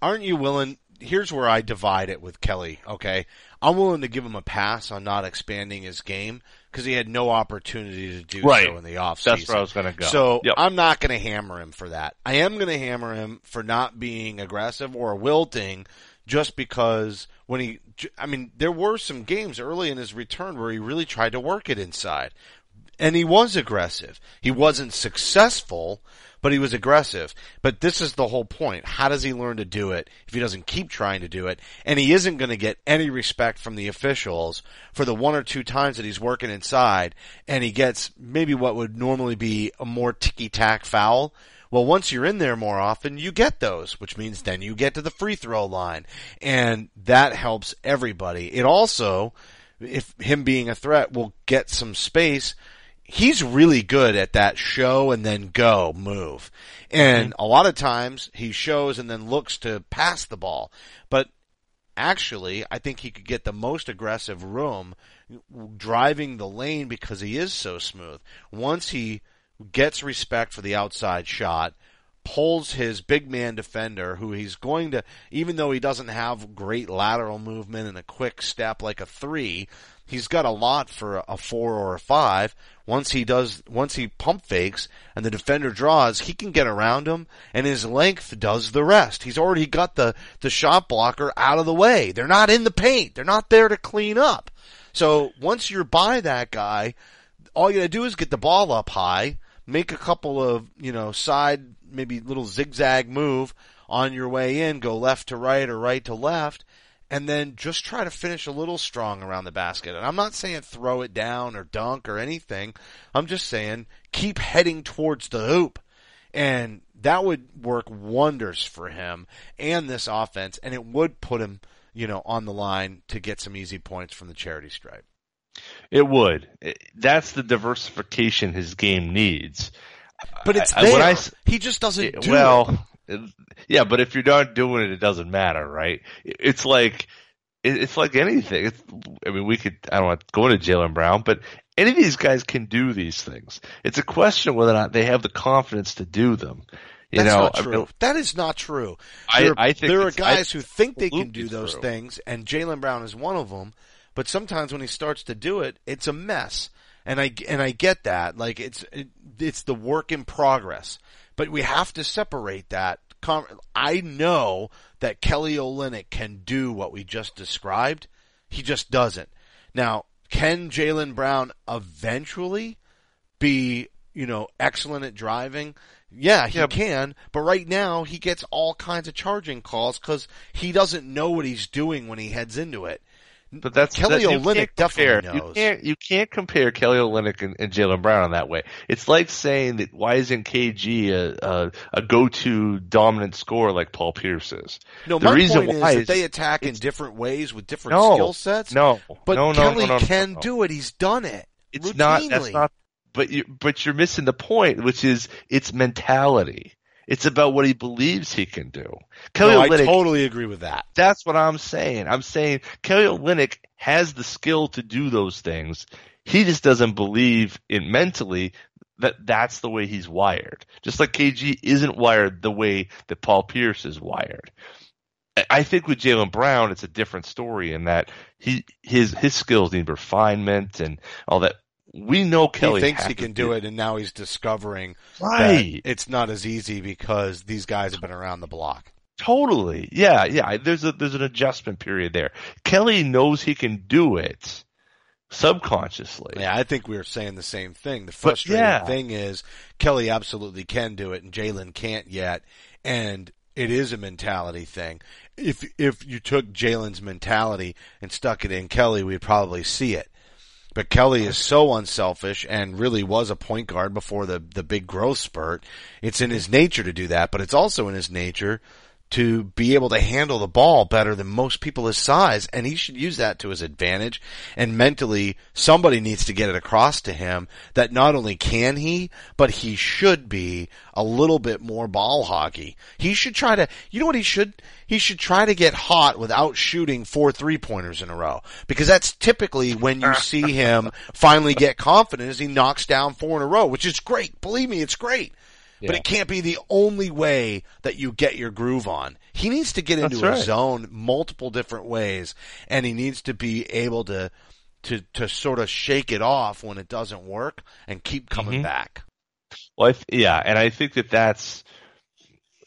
S3: Aren't you willing? Here's where I divide it with Kelly. Okay, I'm willing to give him a pass on not expanding his game because he had no opportunity to do
S4: Right.
S3: so in the offseason.
S4: That's where I was going to go.
S3: So
S4: Yep.
S3: I'm not going to hammer him for that. I am going to hammer him for not being aggressive or wilting just because when he, I mean, there were some games early in his return where he really tried to work it inside. And he was aggressive. He wasn't successful, but he was aggressive. But this is the whole point. How does he learn to do it if he doesn't keep trying to do it? And he isn't going to get any respect from the officials for the one or two times that he's working inside and he gets maybe what would normally be a more ticky-tack foul. Well, once you're in there more often, you get those, which means then you get to the free throw line. And that helps everybody. It also, if him being a threat will get some space, he's really good at that show and then go move. And mm-hmm. a lot of times he shows and then looks to pass the ball. But actually, I think he could get the most aggressive room driving the lane because he is so smooth. Once he gets respect for the outside shot, pulls his big man defender, who he's going to, even though he doesn't have great lateral movement and a quick step like a three, he's got a lot for a four or a five. Once he does, once he pump fakes and the defender draws, he can get around him and his length does the rest. He's already got the, the shot blocker out of the way. They're not in the paint. They're not there to clean up. So once you're by that guy, all you gotta do is get the ball up high, make a couple of, you know, side, maybe little zigzag move on your way in, go left to right or right to left, and then just try to finish a little strong around the basket. And I'm not saying throw it down or dunk or anything. I'm just saying keep heading towards the hoop. And that would work wonders for him and this offense, and it would put him, you know, on the line to get some easy points from the charity stripe.
S4: It would. Eh, that's the diversification his game needs.
S3: But it's
S4: I-
S3: there.
S4: I
S3: he just doesn't eh, do
S4: well, it- yeah, but if you're not doing it, it doesn't matter, right? It's like it's like anything. It's, I mean, we could. I don't want to go into Jaylen Brown, but any of these guys can do these things. It's a question of whether or not they have the confidence to do them. You
S3: That's
S4: know,
S3: not
S4: I
S3: true.
S4: mean,
S3: that is not true. There,
S4: I think
S3: there are guys who think they can do those
S4: true.
S3: things, and Jaylen Brown is one of them. But sometimes when he starts to do it, it's a mess, and I and I get that. Like it's it, it's the work in progress, but we have to separate that. I know that Kelly Olynyk can do what we just described. He just doesn't. Now, can Jaylen Brown eventually be, you know, excellent at driving? Yeah, he
S4: Yeah.
S3: can, but right now he gets all kinds of charging calls because he doesn't know what he's doing when he heads into it.
S4: But that's
S3: Kelly
S4: that,
S3: Olynyk definitely
S4: compare,
S3: knows.
S4: You can't you can't compare Kelly Olynyk and, and Jaylen Brown in that way. It's like saying that why isn't KG a a, a go to dominant scorer like Paul Pierce is?
S3: No,
S4: the
S3: my
S4: reason
S3: point is
S4: why
S3: that
S4: is
S3: they attack in different ways with different
S4: No,
S3: skill sets.
S4: no,
S3: but
S4: no, no,
S3: Kelly
S4: no,
S3: can do it. He's done it.
S4: it's not that's not but you but you're missing the point, which is it's mentality. It's about what he believes he can do. Kelly
S3: No, I totally agree with that.
S4: that's what I'm saying. I'm saying Kelly Olynyk has the skill to do those things. He just doesn't believe in mentally that that's the way he's wired. Just like KG isn't wired the way that Paul Pierce is wired. I think with Jaylen Brown, it's a different story in that he his his skills need refinement and all that. We know Kelly
S3: he thinks he can do it, and now he's discovering
S4: Right.
S3: that it's not as easy because these guys have been around the block.
S4: Totally. Yeah, yeah. There's a there's an adjustment period there. Kelly knows he can do it subconsciously.
S3: Yeah, I think we were saying the same thing. The frustrating
S4: yeah.
S3: thing is Kelly absolutely can do it, and Jaylen can't yet, and it is a mentality thing. If if you took Jaylen's mentality and stuck it in Kelly, we'd probably see it. But Kelly is so unselfish and really was a point guard before the, the big growth spurt. It's in his nature to do that, but it's also in his nature to be able to handle the ball better than most people his size, and he should use that to his advantage. And mentally, somebody needs to get it across to him that not only can he, but he should be a little bit more ball hockey. He should try to, you know what he should? He should try to get hot without shooting four three pointers in a row. Because that's typically when you see him finally get confident as he knocks down four in a row, which is great. Believe me, it's great. But it can't be the only way that you get your groove on. He needs to get into
S4: That's
S3: a
S4: right.
S3: zone multiple different ways, and he needs to be able to to to sort of shake it off when it doesn't work and keep coming
S4: Mhm.
S3: back.
S4: Well, I th- yeah, and I think that that's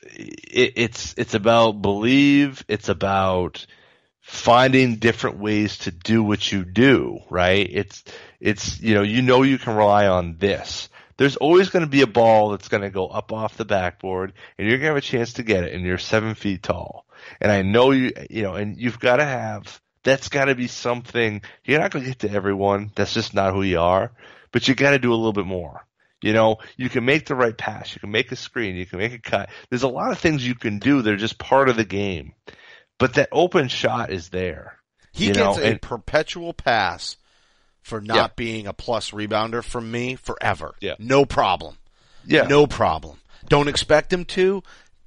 S4: it, it's it's about believe. It's about finding different ways to do what you do. Right? It's it's you know you know you can rely on this. There's always going to be a ball that's going to go up off the backboard, and you're going to have a chance to get it, and you're seven feet tall. And I know you, you know, and you've got to have. That's got to be something. You're not going to get to everyone. That's just not who you are. But you got to do a little bit more. You know, you can make the right pass, you can make a screen, you can make a cut. There's a lot of things you can do that are just part of the game. But that open shot is there.
S3: He gets
S4: know,
S3: a
S4: and-
S3: perpetual pass for not
S4: Yeah.
S3: being a plus rebounder from me forever.
S4: Yeah.
S3: No problem.
S4: Yeah.
S3: No problem. Don't expect him to.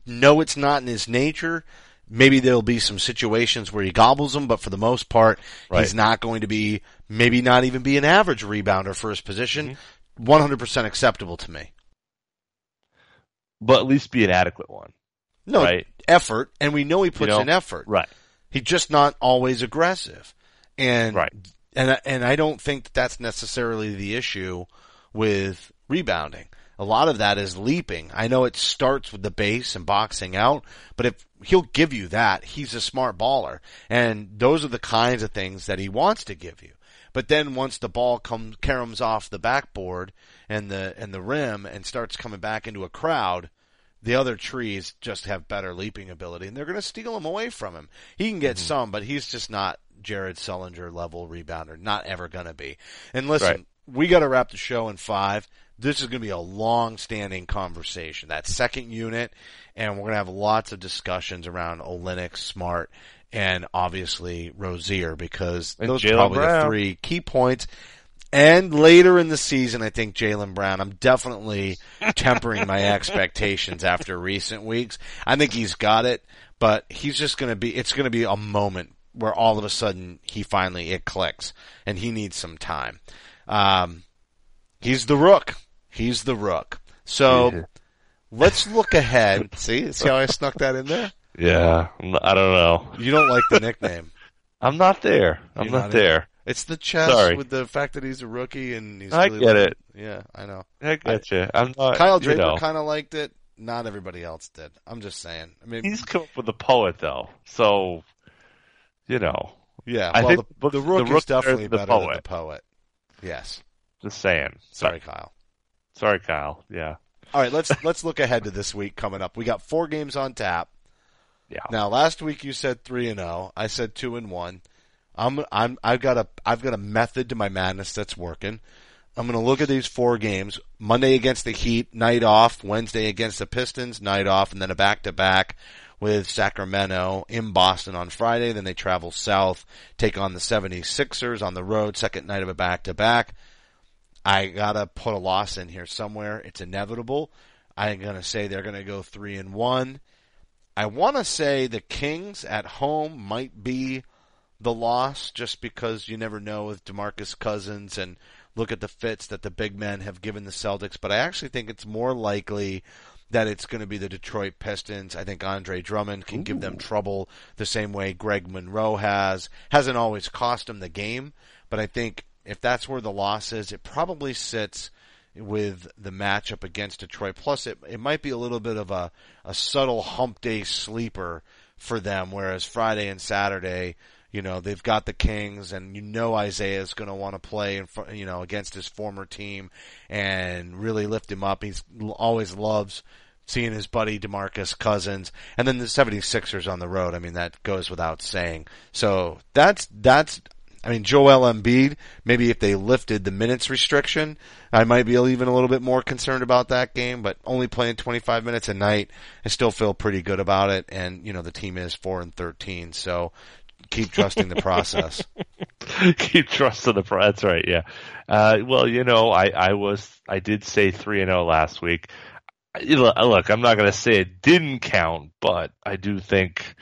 S3: No, it's not in his nature. Maybe there'll be some situations where he gobbles them, but for the most part, he's not going to be, maybe not even be an average rebounder for his position.
S4: Mm-hmm.
S3: 100% acceptable to me.
S4: But at least be an adequate one.
S3: No,
S4: Right.
S3: effort, and we know he puts
S4: know?
S3: in effort.
S4: Right.
S3: He's just not always aggressive. And
S4: Right.
S3: And I- and I don't think that that's necessarily the issue with rebounding. A lot of that is leaping. I know it starts with the base and boxing out, but if he'll give you that, he's a smart baller. And those are the kinds of things that he wants to give you. But then once the ball comes caroms off the backboard and the and the rim and starts coming back into a crowd, the other trees just have better leaping ability, and they're going to steal him away from him. He can
S4: Mm-hmm.
S3: get some, but he's just not Jared Sullinger level rebounder. Not ever going to be. And listen,
S4: Right.
S3: we got to wrap the show in five. This is going to be a long-standing conversation. That second unit, and we're going to have lots of discussions around Olynyk, Smart, and obviously Rozier because
S4: And
S3: those are
S4: Jaylen
S3: probably the three key points. And later in the season, I think Jaylen Brown, I'm definitely tempering my expectations after recent weeks. I think he's got it, but he's just going to be, it's going to be a moment where all of a sudden he finally, it clicks and he needs some time. Um, he's the rook. He's the rook. So let's look ahead. See, see how I snuck that in there?
S4: Yeah. I don't know.
S3: You don't like the nickname.
S4: I'm not there. I'm not,
S3: not in-
S4: there.
S3: It's the chess
S4: Sorry.
S3: with the fact that he's a rookie and he's.
S4: I
S3: really
S4: get
S3: like-
S4: it.
S3: Yeah, I know.
S4: I get you. I'm not.
S3: Kyle
S4: you
S3: Draper
S4: know.
S3: kind of liked it. Not everybody else did. I'm just saying. I mean,
S4: He's come up with a poet though, so you know.
S3: yeah.
S4: I
S3: well,
S4: think
S3: the,
S4: the-
S3: the rook
S4: the
S3: is
S4: rook
S3: definitely
S4: is the
S3: better than the poet. Yes.
S4: Just saying.
S3: Sorry, Kyle.
S4: Sorry, Kyle. Yeah.
S3: All right, let's let's look ahead to this week coming up. We got four games on tap.
S4: Yeah.
S3: Now, last week you said three and zero. I said two and one. I'm I'm I've got a I've got a method to my madness that's working. I'm going to look at these four games: Monday against the Heat, night off; Wednesday against the Pistons, night off, and then a back to back with Sacramento in Boston on Friday. Then they travel south, take on the 76ers on the road, second night of a back to back. I gotta put a loss in here somewhere. It's inevitable. I'm gonna say they're gonna go three and one. I want to say the Kings at home might be the loss, just because you never know with Demarcus Cousins and look at the fits that the big men have given the Celtics. But I actually think it's more likely that it's going to be the Detroit Pistons. I think Andre Drummond can Ooh. give them trouble the same way Greg Monroe has. Hasn't always cost them the game, but I think if that's where the loss is, it probably sits with the matchup against Detroit. Plus, it it might be a little bit of a a subtle hump day sleeper for them, whereas Friday and Saturday, you know, they've got the Kings, and you know Isaiah is going to want to play, in front, you know, against his former team and really lift him up. He's always loves seeing his buddy DeMarcus Cousins, and then the 76ers on the road. I mean, that goes without saying. So that's that's I mean, Joel Embiid, maybe if they lifted the minutes restriction, I might be even a little bit more concerned about that game, but only playing 25 minutes a night, I still feel pretty good about it. And, you know, the team is 4 and 13, so keep trusting the process.
S4: keep trusting the process. That's right. Yeah. Uh, well, you know, I, I was, I did say 3 and 0 last week. Look, I'm not going to say it didn't count, but I do think,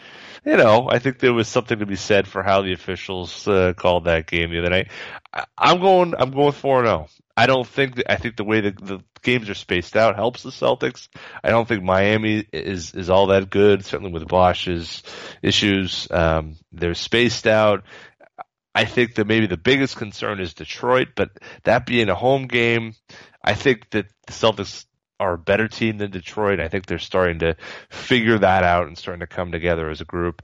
S4: you know, I think there was something to be said for how the officials uh, called that game the other night. I, am going, I'm going four zero. Oh. I don't think I think the way the, the games are spaced out helps the Celtics. I don't think Miami is is all that good. Certainly with Bosh's issues, um, they're spaced out. I think that maybe the biggest concern is Detroit, but that being a home game, I think that the Celtics are a better team than Detroit. I think they're starting to figure that out and starting to come together as a group.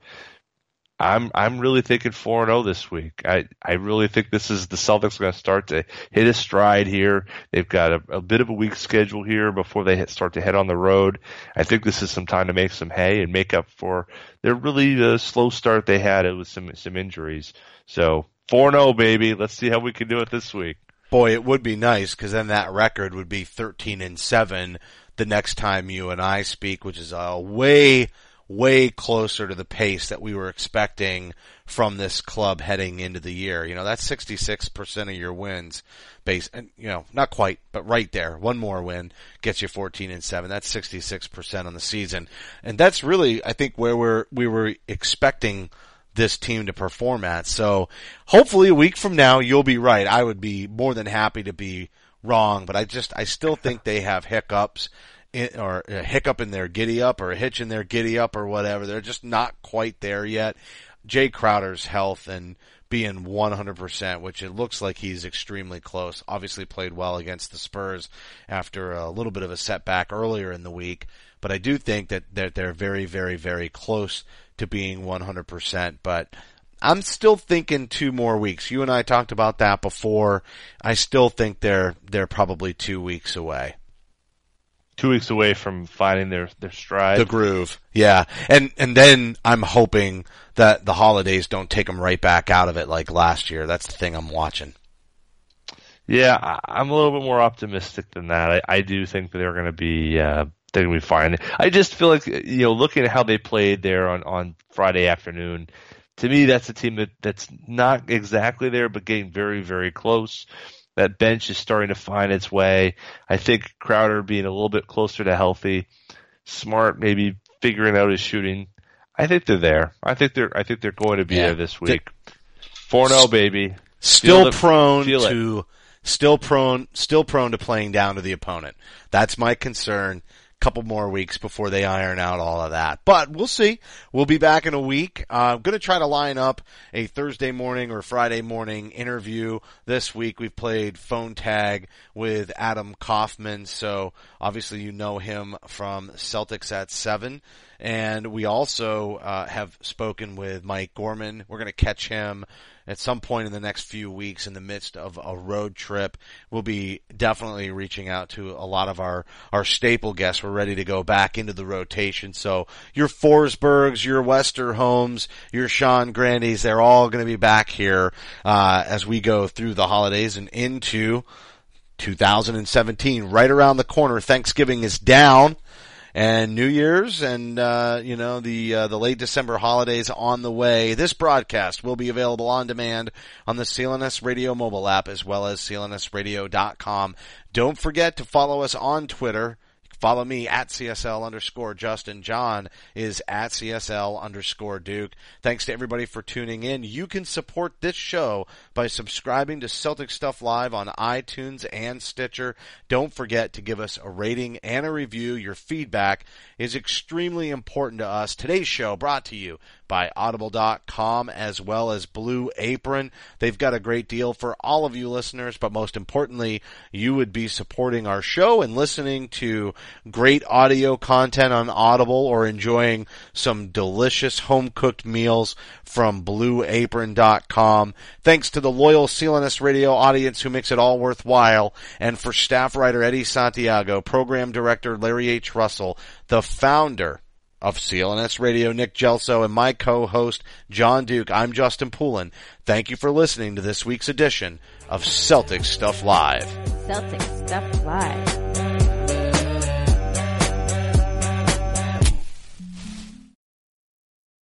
S4: I'm I'm really thinking four and zero oh this week. I I really think this is the Celtics are going to start to hit a stride here. They've got a, a bit of a weak schedule here before they hit, start to head on the road. I think this is some time to make some hay and make up for their really uh, slow start they had with some some injuries. So four and zero, oh, baby. Let's see how we can do it this week.
S3: Boy, it would be nice because then that record would be 13 and 7 the next time you and I speak, which is a way, way closer to the pace that we were expecting from this club heading into the year. You know, that's 66% of your wins base, and you know, not quite, but right there. One more win gets you 14 and 7. That's 66% on the season. And that's really, I think, where we're, we were expecting this team to perform at. So hopefully a week from now you'll be right. I would be more than happy to be wrong, but I just I still think they have hiccups in, or a hiccup in their giddy up or a hitch in their giddy up or whatever. They're just not quite there yet. Jae Crowder's health and being 100%, which it looks like he's extremely close. Obviously played well against the Spurs after a little bit of a setback earlier in the week, but I do think that they're very, very, very close to being 100%, but I'm still thinking two more weeks. You and I talked about that before. I still think they're they're probably two weeks away.
S4: Two weeks away from finding their their stride,
S3: the groove. Yeah, and and then I'm hoping that the holidays don't take them right back out of it like last year. That's the thing I'm watching.
S4: Yeah, I'm a little bit more optimistic than that. I, I do think that they're going to be uh, they're to be fine. I just feel like you know, looking at how they played there on on Friday afternoon, to me that's a team that that's not exactly there, but getting very very close. That bench is starting to find its way. I think Crowder being a little bit closer to healthy, Smart maybe figuring out his shooting. I think they're there. I think they're I think they're going to be yeah. there this week. Four zero baby.
S3: Still prone to still prone still prone to playing down to the opponent. That's my concern couple more weeks before they iron out all of that. But we'll see. We'll be back in a week. Uh, I'm going to try to line up a Thursday morning or Friday morning interview this week. We've played phone tag with Adam Kaufman, so obviously you know him from Celtics at seven. And we also uh, have spoken with Mike Gorman. We're going to catch him at some point in the next few weeks in the midst of a road trip. We'll be definitely reaching out to a lot of our, our staple guests. We're ready to go back into the rotation. So your Forsbergs, your Westerholms, your Sean Grandes, they're all going to be back here, uh, as we go through the holidays and into 2017, right around the corner. Thanksgiving is down and New Year's and, uh, you know, the, uh, the late December holidays on the way. This broadcast will be available on demand on the CLNS Radio mobile app as well as clnsradio.com. Don't forget to follow us on Twitter. Follow me at CSL underscore Justin. John is at CSL underscore Duke. Thanks to everybody for tuning in. You can support this show by subscribing to Celtic Stuff Live on iTunes and Stitcher. Don't forget to give us a rating and a review. Your feedback is extremely important to us. Today's show brought to you by audible.com as well as Blue Apron. They've got a great deal for all of you listeners, but most importantly, you would be supporting our show and listening to great audio content on Audible or enjoying some delicious home cooked meals from blueapron.com. Thanks to the loyal CLNS radio audience who makes it all worthwhile and for staff writer Eddie Santiago, program director Larry H. Russell, the founder of CLNS Radio, Nick Gelso, and my co-host, John Duke. I'm Justin Poulin. Thank you for listening to this week's edition of Celtic Stuff Live.
S2: Celtic Stuff Live.